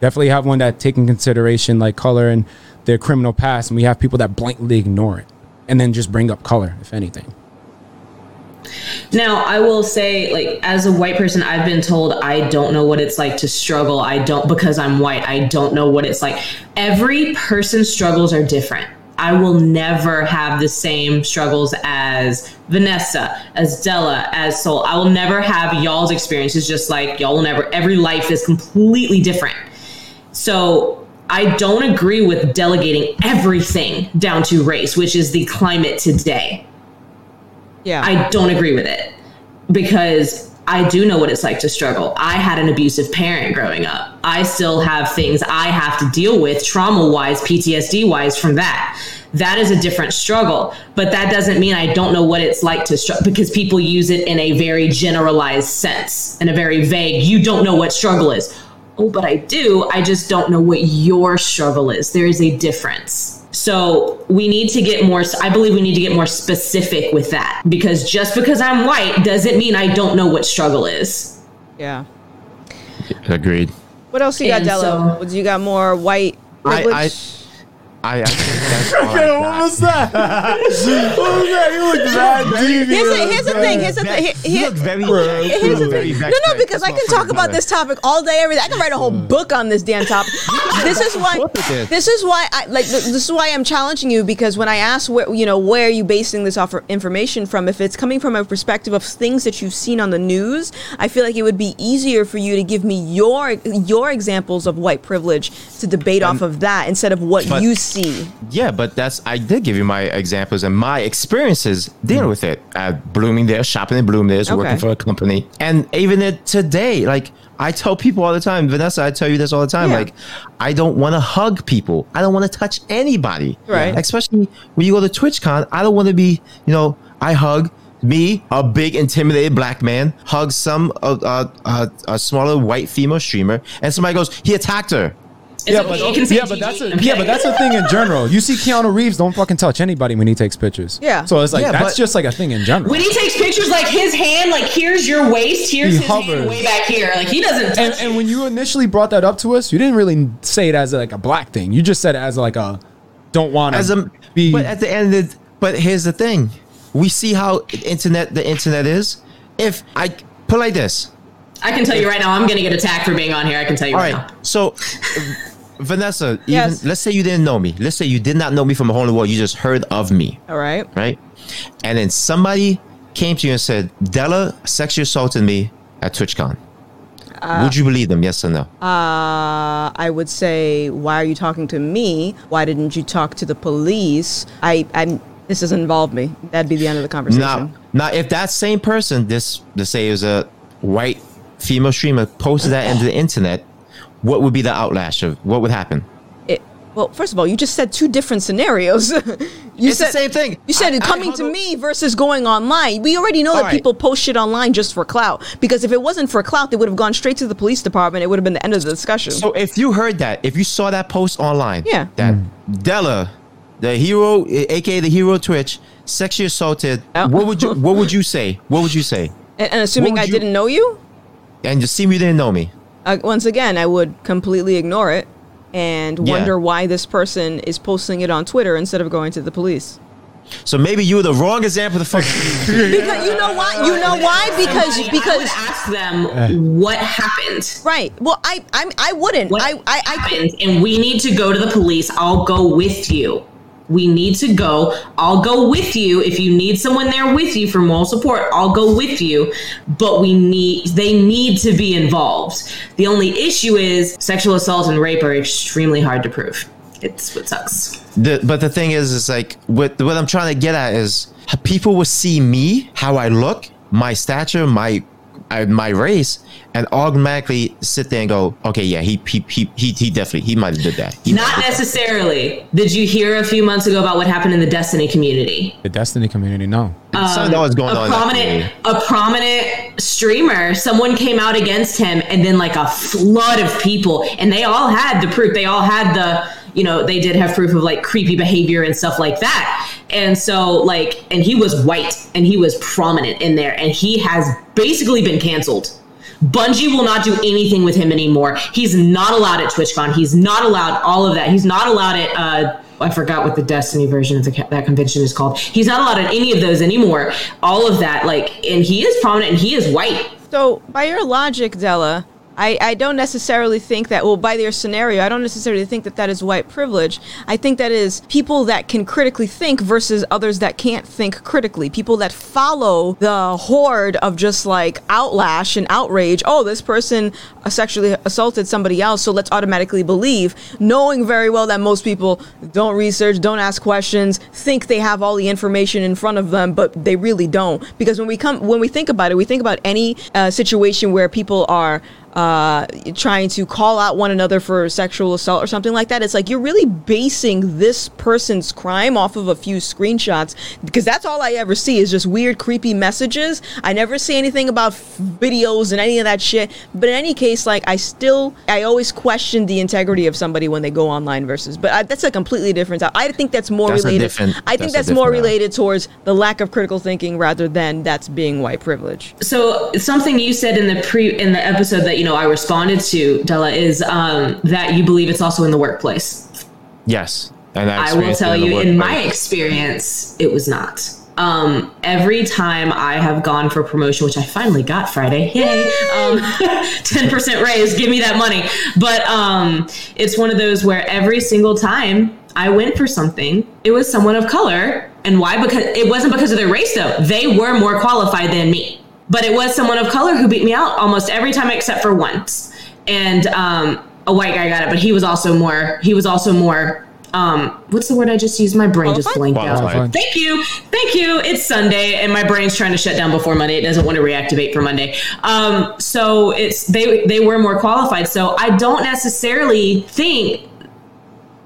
Definitely have one that take in consideration like color and their criminal past, and we have people that blankly ignore it and then just bring up color, if anything. Now, I will say, like, as a white person, I've been told I don't know what it's like to struggle. I don't, because I'm white, I don't know what it's like. Every person's struggles are different. I will never have the same struggles as Vanessa, as Della, as Saul. I will never have y'all's experiences just like y'all will never. Every life is completely different. So I don't agree with delegating everything down to race, which is the climate today. Yeah. I don't agree with it because I do know what it's like to struggle. I had an abusive parent growing up. I still have things I have to deal with trauma wise, PTSD wise from that. That is a different struggle, but that doesn't mean I don't know what it's like to struggle because people use it in a very generalized sense, in a very vague, you don't know what struggle is. Oh, but I do. I just don't know what your struggle is. There is a difference. So we need to get more, I believe we need to get more specific with that because just because I'm white doesn't mean I don't know what struggle is. yeah. Agreed. What else you got, And Della? so- you got more white privilege? I- I, I think that's all I got. that? what was that? You looked bad Here's the, here's the thing. Here's the thing. Here- here- look very Here's the thing. No, no, because I can talk about this topic all day, every day. I can write a whole book on this damn topic. this is why. Look at this. This is why I like. th- This is why I'm challenging you because when I ask where you know where are you basing this off information from, if it's coming from a perspective of things that you've seen on the news, I feel like it would be easier for you to give me your your examples of white privilege to debate off of that instead of what but- you see. Yeah, but that's I did give you my examples and my experiences dealing with it at Bloomingdale, shopping in Bloomingdale's, Okay. working for a company, and even it today, like I tell people all the time, Vanessa, I tell you this all the time, Yeah. like I don't want to hug people, I don't want to touch anybody, Right. Especially when you go to TwitchCon, I don't want to be, you know, I hug. Me, a big intimidated black man, hugs some uh, uh, uh, a smaller white female streamer, and somebody goes, "He attacked her." It's Yeah, okay, but you can say yeah, but that's a, I'm yeah, but that's a thing in general. You see, Keanu Reeves don't fucking touch anybody when he takes pictures. Yeah. So it's like Yeah, that's just like a thing in general. when he takes pictures, like his hand, like here's your waist, here's He his hovers. hand way back here. Like he doesn't. and, touch and you. when you initially brought that up to us, you didn't really say it as like a black thing. You just said it as like a don't want as a to be. but at the end of the, but here's the thing we see how internet the internet is if i put like this I can tell you right now, I'm gonna get attacked for being on here. I can tell you all right, right now. so vanessa even Yes. let's say you didn't know me let's say you did not know me from a whole in the wall you just heard of me All right. right and then somebody came to you and said della sexually assaulted me at twitchcon would you believe them yes or no Uh, I would say, why are you talking to me? Why didn't you talk to the police? I, I'm. This doesn't involve me. That'd be the end of the conversation. now now if that same person this let's say it was a white female streamer posted that into the internet what would be the outlash of what would happen It, well, first of all, you just said two different scenarios. you It's the said same thing. You said I- I coming to hung- me versus going online. We already know All that right. people post shit online just for clout. Because if it wasn't for clout, they would have gone straight to the police department. It would have been the end of the discussion. So if you heard that, if you saw that post online, Yeah. that hmm. Della, the hero, aka the hero Twitch, sexually assaulted, Oh. what would you what would you say? What would you say? and, and assuming I you- didn't know you, And just see me didn't know me. uh, once again, I would completely ignore it and Yeah. wonder why this person is posting it on Twitter instead of going to the police. So maybe you were the wrong example. The fuck. Because you know why? You know why? Because I would because ask them what happened. right. Well, I I'm, I wouldn't. What I I, I happened? And we need to go to the police. I'll go with you. We need to go. I'll go with you. If you need someone there with you for moral support, I'll go with you. But we need they need to be involved. The only issue is sexual assault and rape are extremely hard to prove. It's what sucks. the, but the thing is, is like what what I'm trying to get at is people will see me, how I look, my stature, my uh, my race, and automatically sit there and go, okay, yeah, he he he he, he definitely he might have did that. He Not necessarily. Did you hear a few months ago about what happened in the Destiny community? The Destiny community, no. Something that was going a on. in prominent a prominent streamer someone came out against him and then like a flood of people and they all had the proof they all had the you know they did have proof of like creepy behavior and stuff like that and so like and he was white and he was prominent in there and he has basically been canceled Bungie will not do anything with him anymore. He's not allowed at TwitchCon. He's not allowed all of that. He's not allowed at uh, I forgot what the Destiny version of the, that convention is called. He's not allowed at any of those anymore. All of that, like, and he is prominent and he is white. So, by your logic, Della, I, I don't necessarily think that, well, by their scenario, I don't necessarily think that that is white privilege. I think that is people that can critically think versus others that can't think critically. People that follow the horde of just like outlash and outrage. Oh, this person sexually assaulted somebody else, so let's automatically believe, knowing very well that most people don't research, don't ask questions, think they have all the information in front of them, but they really don't. Because when we come, when we think about it, we think about any uh, situation where people are uh, trying to call out one another for sexual assault or something like that. It's like you're really basing this person's crime off of a few screenshots because that's all I ever see is just weird, creepy messages. I never see anything about f- videos and any of that shit. But in any case, like I still, I always question the integrity of somebody when they go online versus. But I, that's a completely different. I think that's more That's related. I think that's that's, more different, related towards the lack of critical thinking rather than that's being white privilege. So something you said in the pre in the episode that you know I responded to Della is um, that you believe it's also in the workplace. Yes, and I will tell you, in my experience, it was not. Um, every time I have gone for promotion, which I finally got Friday, yay, um, 10% raise, give me that money. But um, it's one of those where every single time I went for something, it was someone of color. And why? Because it wasn't because of their race, though. They were more qualified than me. But it was someone of color who beat me out almost every time except for once. And um, a white guy got it, but he was also more, he was also more, um, what's the word I just used? My brain just Qualified? blanked out. Thank you. Thank you. It's Sunday and my brain's trying to shut down before Monday. It doesn't want to reactivate for Monday. Um, so it's they they were more qualified. So I don't necessarily think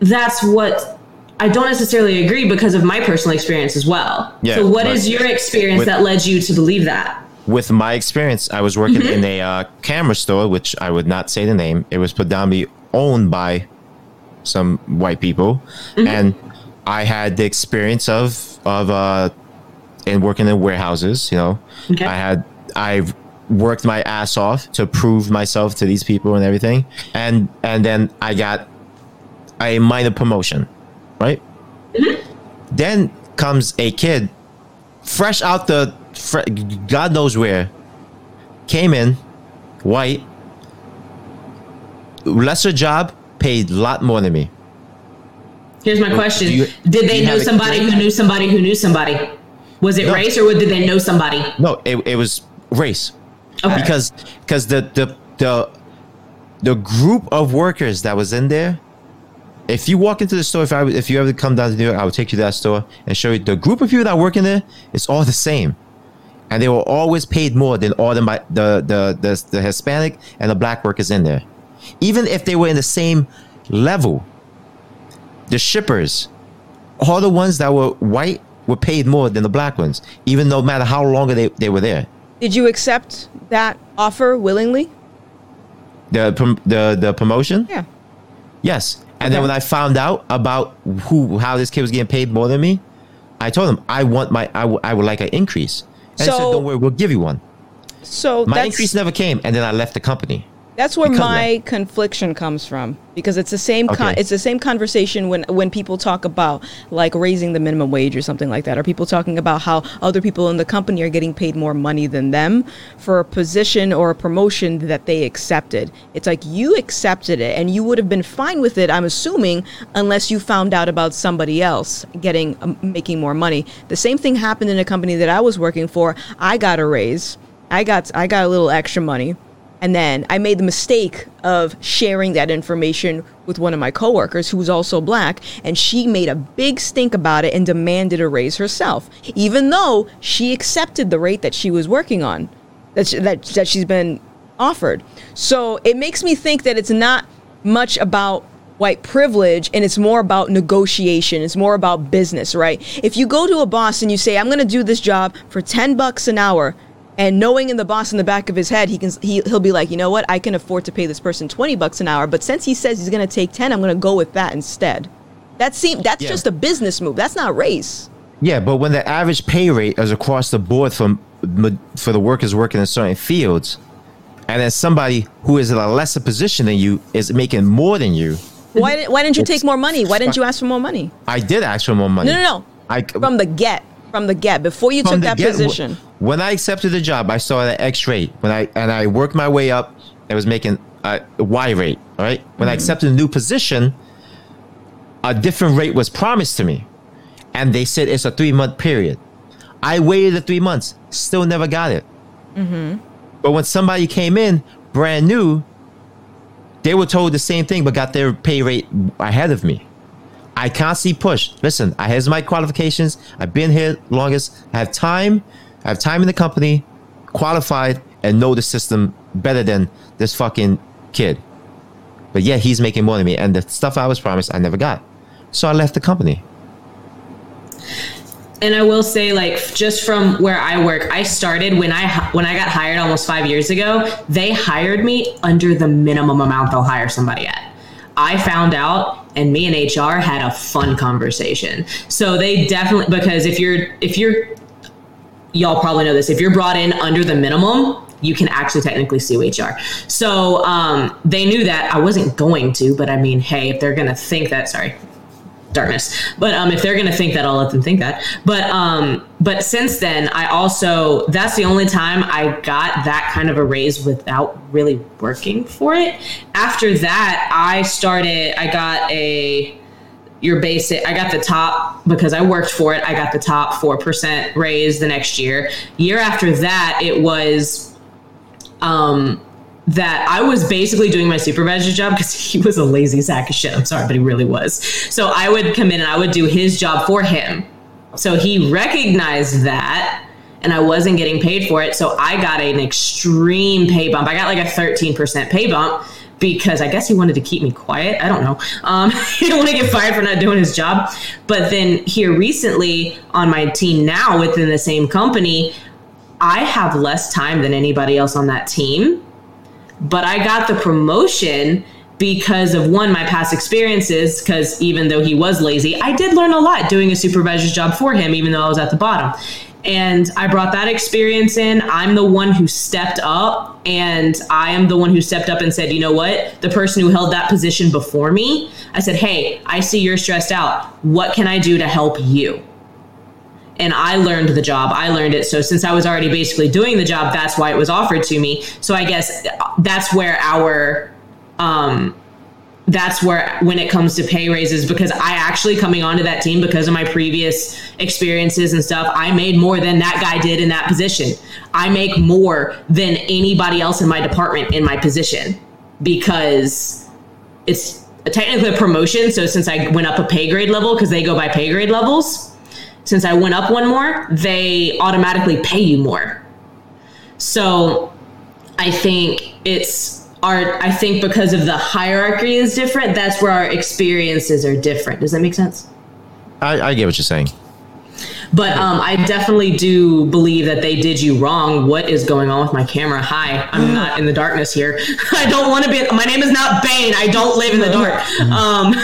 that's what I don't necessarily agree because of my personal experience as well. Yeah, so what is your experience with- that led you to believe that? With my experience, I was working Mm-hmm. in a uh, camera store, which I would not say the name. It was predominantly owned by some white people, Mm-hmm. and I had the experience of of uh, in working in warehouses. You know, Okay. I had I've worked my ass off to prove myself to these people and everything, and and then I got a minor promotion, right? Mm-hmm. Then comes a kid fresh out the fre- God knows where, came in, white, lesser job, paid a lot more than me. Here's my question: you- Did they know somebody who knew somebody who knew somebody? Was it No. race or did they know somebody? No, it, it was race Okay. because because the the the the group of workers that was in there. If you walk into the store, if I if you ever come down to New York, I would take you to that store and show you the group of people that work in there. It's all the same, and they were always paid more than all the the the the, the Hispanic and the black workers in there, even if they were in the same level. The shippers, all the ones that were white were paid more than the black ones, even no matter how long they, they were there. Did you accept that offer willingly? The the the promotion, Yeah. yes. And then when I found out about who how this kid was getting paid more than me, I told him I want my I, w- I would like an increase. And he said, So- "Don't worry, we'll give you one." So My increase never came, and then I left the company. That's where Because my confliction comes from because it's the same con- Okay. it's the same conversation when when people talk about like raising the minimum wage or something like that Are people talking about how other people in the company are getting paid more money than them for a position or a promotion that they accepted. It's like you accepted it and you would have been fine with it I'm assuming unless you found out about somebody else getting um, making more money. The same thing happened in a company that I was working for. I got a raise. I got I got a little extra money. And then I made the mistake of sharing that information with one of my coworkers who was also black, and she made a big stink about it and demanded a raise herself, even though she accepted the rate that she was working on, that, she, that, that she's been offered. So it makes me think that it's not much about white privilege and it's more about negotiation it's more about business right if you go to a boss and you say i'm going to do this job for 10 bucks an hour and knowing in the boss in the back of his head he can he, he'll be like you know what? I can afford to pay this person 20 bucks an hour but since he says he's going to take 10 i'm going to go with that instead. That seem that's Yeah. just a business move. That's not race. Yeah, but when the average pay rate is across the board from for the workers working in certain fields, and then somebody who is in a lesser position than you is making more than you, why, didn't why didn't you take more money? Why didn't you ask for more money? I did ask for more money. no no no. I from the get from the get before you took that get- position When I accepted the job, I saw the X rate. When I and I worked my way up, I was making a Y rate. All right. When I Mm-hmm. accepted a new position, a different rate was promised to me, and they said it's a three month period. I waited the three months, still never got it. Mm-hmm. But when somebody came in brand new, they were told the same thing, but got their pay rate ahead of me. I can't see push. Listen, I has my qualifications. I've been here longest. I have time. I have time in the company, qualified, and know the system better than this fucking kid. But yeah, he's making more than me, and the stuff I was promised, I never got. So I left the company. and I will say, like, just from where I work, I started when I when I got hired almost five years ago. They hired me under the minimum amount they'll hire somebody at. I found out, and me and HR had a fun conversation. So they definitely because if you're if you're y'all probably know this. If you're brought in under the minimum, you can actually technically sue HR. So um, they knew that I wasn't going to, but I mean, hey, if they're gonna think that, sorry, darkness. But um, if they're gonna think that, I'll let them think that. But um, but since then, I also that's the only time I got that kind of a raise without really working for it. After that, I started. I got a your basic. I got the top because I worked for it. I got the top four percent raise the next year. Year after that, it was um that I was basically doing my supervisor's job because he was a lazy sack of shit. I'm sorry, but he really was. So I would come in and I would do his job for him. So he recognized that and I wasn't getting paid for it. So I got an extreme pay bump. I got like a 13% pay bump because I guess he wanted to keep me quiet. I don't know. Um, he didn't want to get fired for not doing his job. But then here recently on my team now within the same company, I have less time than anybody else on that team. But I got the promotion because of one, my past experiences. Because even though he was lazy, I did learn a lot doing a supervisor's job for him, even though I was at the bottom. And I brought that experience in. I'm the one who stepped up, and I am the one who stepped up and said, you know what? The person who held that position before me, I said, hey, I see you're stressed out. What can I do to help you? And I learned the job. I learned it. So since I was already basically doing the job, that's why it was offered to me. So I guess that's where our um that's where when it comes to pay raises because I actually coming onto that team because of my previous experiences and stuff, I made more than that guy did in that position. I make more than anybody else in my department in my position because it's technically a promotion. So since I went up a pay grade level because they go by pay grade levels, since I went up one more, they automatically pay you more. So I think it's our, I think because of the hierarchy is different, that's where our experiences are different. Does that make sense? I, I get what you're saying. But um, I definitely do believe that they did you wrong. What is going on with my camera? Hi, I'm not in the darkness here. I don't want to be. My name is not Bane. I don't live in the dark. Um,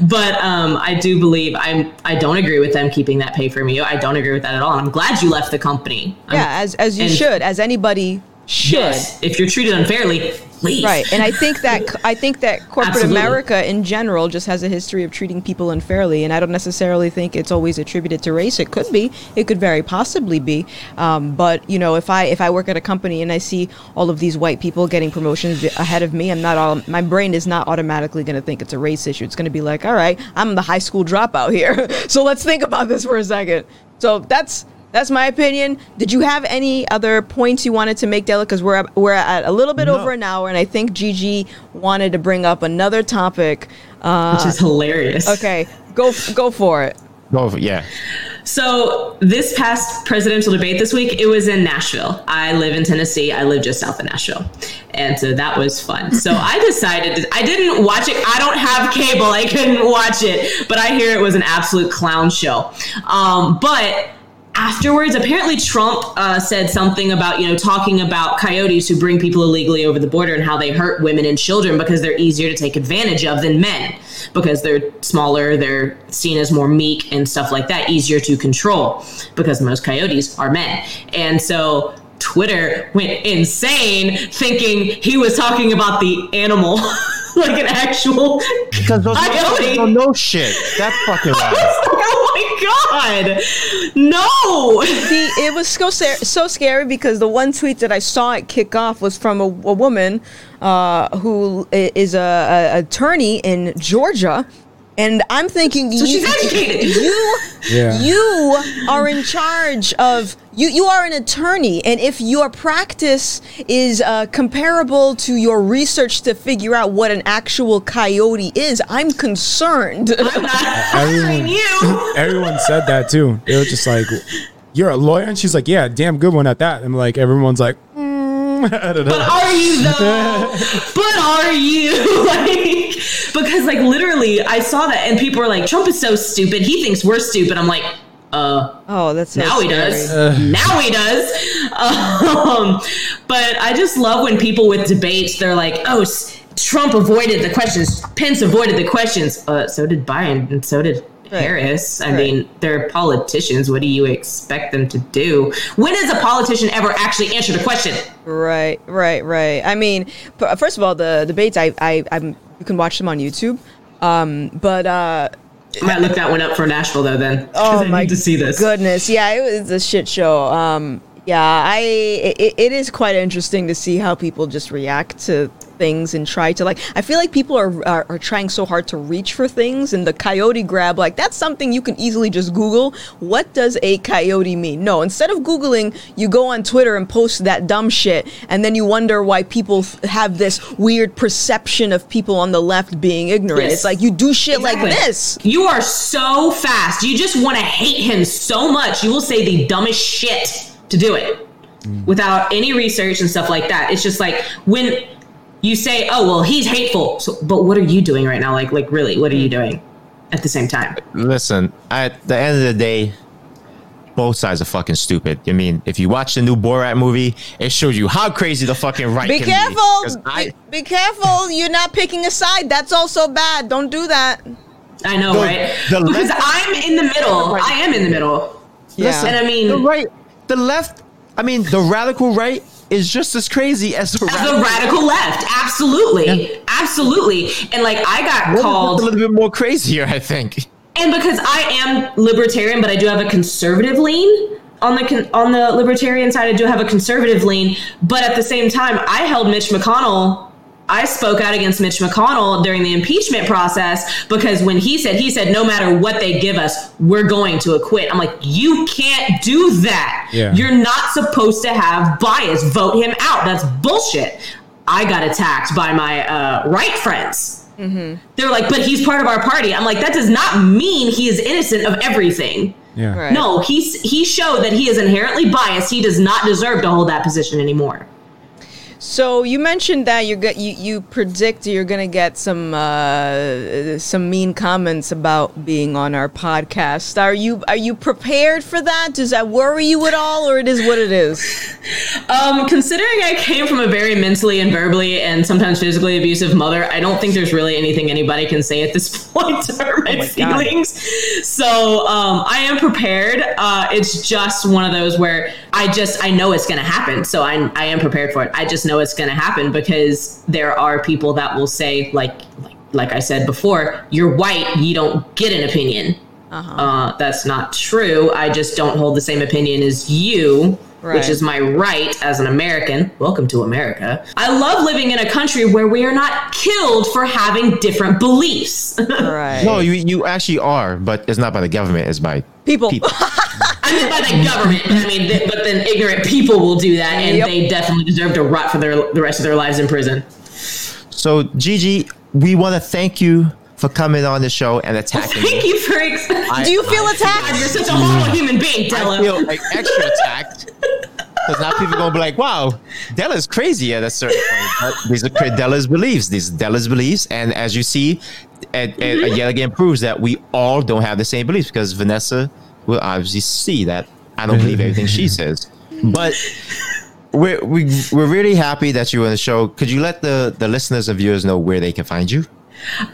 but um, I do believe I'm. I don't agree with them keeping that pay from you. I don't agree with that at all. And I'm glad you left the company. I'm- yeah as as you should as anybody should Yes, if you're treated unfairly, leave. Right, and I think that I think that corporate Absolutely. America in general just has a history of treating people unfairly, and I don't necessarily think it's always attributed to race. It could be, it could very possibly be, um, but you know, if I if I work at a company and I see all of these white people getting promotions ahead of me, I'm not all my brain is not automatically going to think it's a race issue. It's going to be like, all right, I'm the high school dropout here, so let's think about this for a second. So that's that's my opinion. Did you have any other points you wanted to make, Della? Because we're at, we're at a little bit No. over an hour, and I think Gigi wanted to bring up another topic. Uh, Which is hilarious. okay, go go for it. Go for- yeah. So this past presidential debate this week, it was in Nashville. I live in Tennessee. I live just south of Nashville, and so that was fun. So I decided I didn't watch it. I don't have cable. I couldn't watch it, but I hear it was an absolute clown show. Um, but afterwards apparently trump uh, said something about you know talking about coyotes who bring people illegally over the border and how they hurt women and children because they're easier to take advantage of than men because they're smaller they're seen as more meek and stuff like that easier to control because most coyotes are men. And so twitter went insane thinking he was talking about the animal like an actual Because those Coyote. motherfuckers don't know shit. That's fucking right. oh my god no The, it was so so scary because the one tweet that I saw it kick off was from a, a woman uh, who i- is a, a attorney in Georgia. And I'm thinking, So you, she's educated. you, Yeah. you are in charge of you. You are an attorney, and if your practice is uh, comparable to your research to figure out what an actual coyote is, I'm concerned. I'm not hiring you. Everyone said that too. They were just like, "You're a lawyer," and she's like, "Yeah, damn good one at that." And like everyone's like, mm, "I don't But know." are you though? but are you? like because like literally I saw that and people were like, Trump is so stupid. He thinks we're stupid. I'm like, uh oh, that's so now he scary. does. now he does. Um, but I just love when people with debates, they're like, oh, Trump avoided the questions. Pence avoided the questions. Uh, so did Biden, and so did Right. Harris. I Right. mean, they're politicians. What do you expect them to do? When has a politician ever actually answered a question? Right, right, right. I mean, first of all, the debates I, I, I'm you can watch them on YouTube. Um, but uh, I might look that one up for Nashville though. Then oh I my need to see this. goodness, yeah, it was a shit show. Um, yeah, I it, it is quite interesting to see how people just react to things and try to like. I feel like people are, are are trying so hard to reach for things, and the coyote grab like that's something you can easily just Google. What does a coyote mean? No, instead of googling, you go on Twitter and post that dumb shit, and then you wonder why people f- have this weird perception of people on the left being ignorant. Yes. It's like you do shit Exactly. like this. You are so fast. You just want to hate him so much. You will say the dumbest shit to do it mm. without any research and stuff like that. It's just like when you say, "Oh, well, he's hateful." So, but what are you doing right now? Like, like really, what are you hmm. doing at the same time? Listen, at the end of the day, both sides are fucking stupid. I mean, if you watch the new Borat movie, it shows you how crazy the fucking right Be can careful. be. 'Cause I, be, be careful. You're not picking a side. That's also bad. Don't do that. I know, The- right? the because left- I'm in the middle. Oh, I am in the middle. Yeah. And I mean, the right, the left, I mean, the radical right is just as crazy as the as radical radical left, absolutely, absolutely. And like, I got called a little bit more crazier, I think. and because I am libertarian, but I do have a conservative lean on the on the libertarian side. I do have a conservative lean, but at the same time, I held Mitch McConnell. I spoke out against Mitch McConnell during the impeachment process because when he said he said no matter what they give us, we're going to acquit. I'm like, you can't do that. Yeah. You're not supposed to have bias. Vote him out. That's bullshit. I got attacked by my uh, right friends. They're like, but he's part of our party. I'm like, that does not mean he is innocent of everything. Yeah. Right. No, he's he showed that he is inherently biased. He does not deserve to hold that position anymore. So you mentioned that you're go- you you predict you're gonna get some uh, some mean comments about being on our podcast. Are you are you prepared for that? Does that worry you at all, or it is what it is? Um, considering I came from a very mentally and verbally and sometimes physically abusive mother, I don't think there's really anything anybody can say at this point to hurt my, my God. feelings. So um, I am prepared. Uh, it's just one of those where I just I know it's going to happen, so I I am prepared for it. I just know it's going to happen because there are people that will say like like, like I said before, you're white, you don't get an opinion. Uh-huh. Uh, that's not true. I just don't hold the same opinion as you, Right. which is my right as an American. Welcome to America. I love living in a country where we are not killed for having different beliefs. Right. No, you you actually are, but it's not by the government. It's by people. people. I mean, by the government. I mean, th- but then ignorant people will do that, and Yep. they definitely deserve to rot for their the rest of their lives in prison. So Gigi, we want to thank you for coming on the show and Well, attacking. thank me. you for. Ex- Do you feel God, attacked? you're such a horrible mm. human being, Della. I Della. feel like extra attacked because now people gonna be like, "Wow, Della's crazy at a certain point." But these are cra- Della's beliefs. These are Della's beliefs, and as you see, it, it mm-hmm. yet again proves that we all don't have the same beliefs because Vanessa will obviously see that I don't believe everything she says. But we're we, we're really happy that you're on the show. Could you let the the listeners and viewers know where they can find you?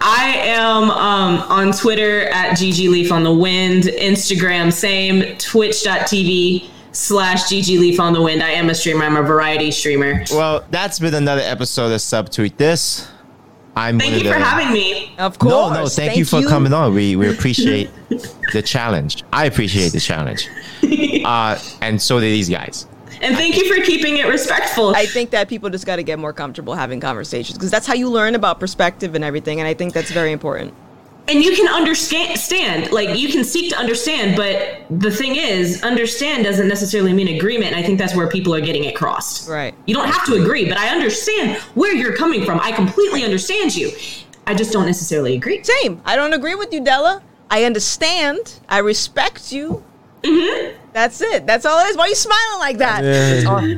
I am um, on Twitter at GG Leaf on the Wind, Instagram same, twitch.tv slash GG Leaf on the Wind. I am a streamer. I'm a variety streamer. Well, that's been another episode of Subtweet This. I'm Thank one you of for the- having me. Of course. No, no, thank, you for coming on. We we appreciate the challenge. I appreciate the challenge. Uh, and so do these guys. And thank you for keeping it respectful. I think that people just got to get more comfortable having conversations because that's how you learn about perspective and everything. And I think that's very important. And you can understand stand like you can seek to understand but the thing is understand doesn't necessarily mean agreement and i think that's where people are getting it crossed Right. you don't have to agree but i understand where you're coming from i completely understand you i just don't necessarily agree Same. I don't agree with you, Della. I understand. I respect you. Mm-hmm. That's it. That's all it is. Why are you smiling like that? it's like he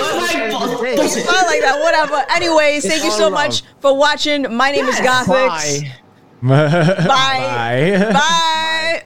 was like "Bull- bullshit." Smile like that. Whatever. Anyways, thank you so love. much for watching. My name is Yes. Gothix. Bye. Bye. Bye. Bye.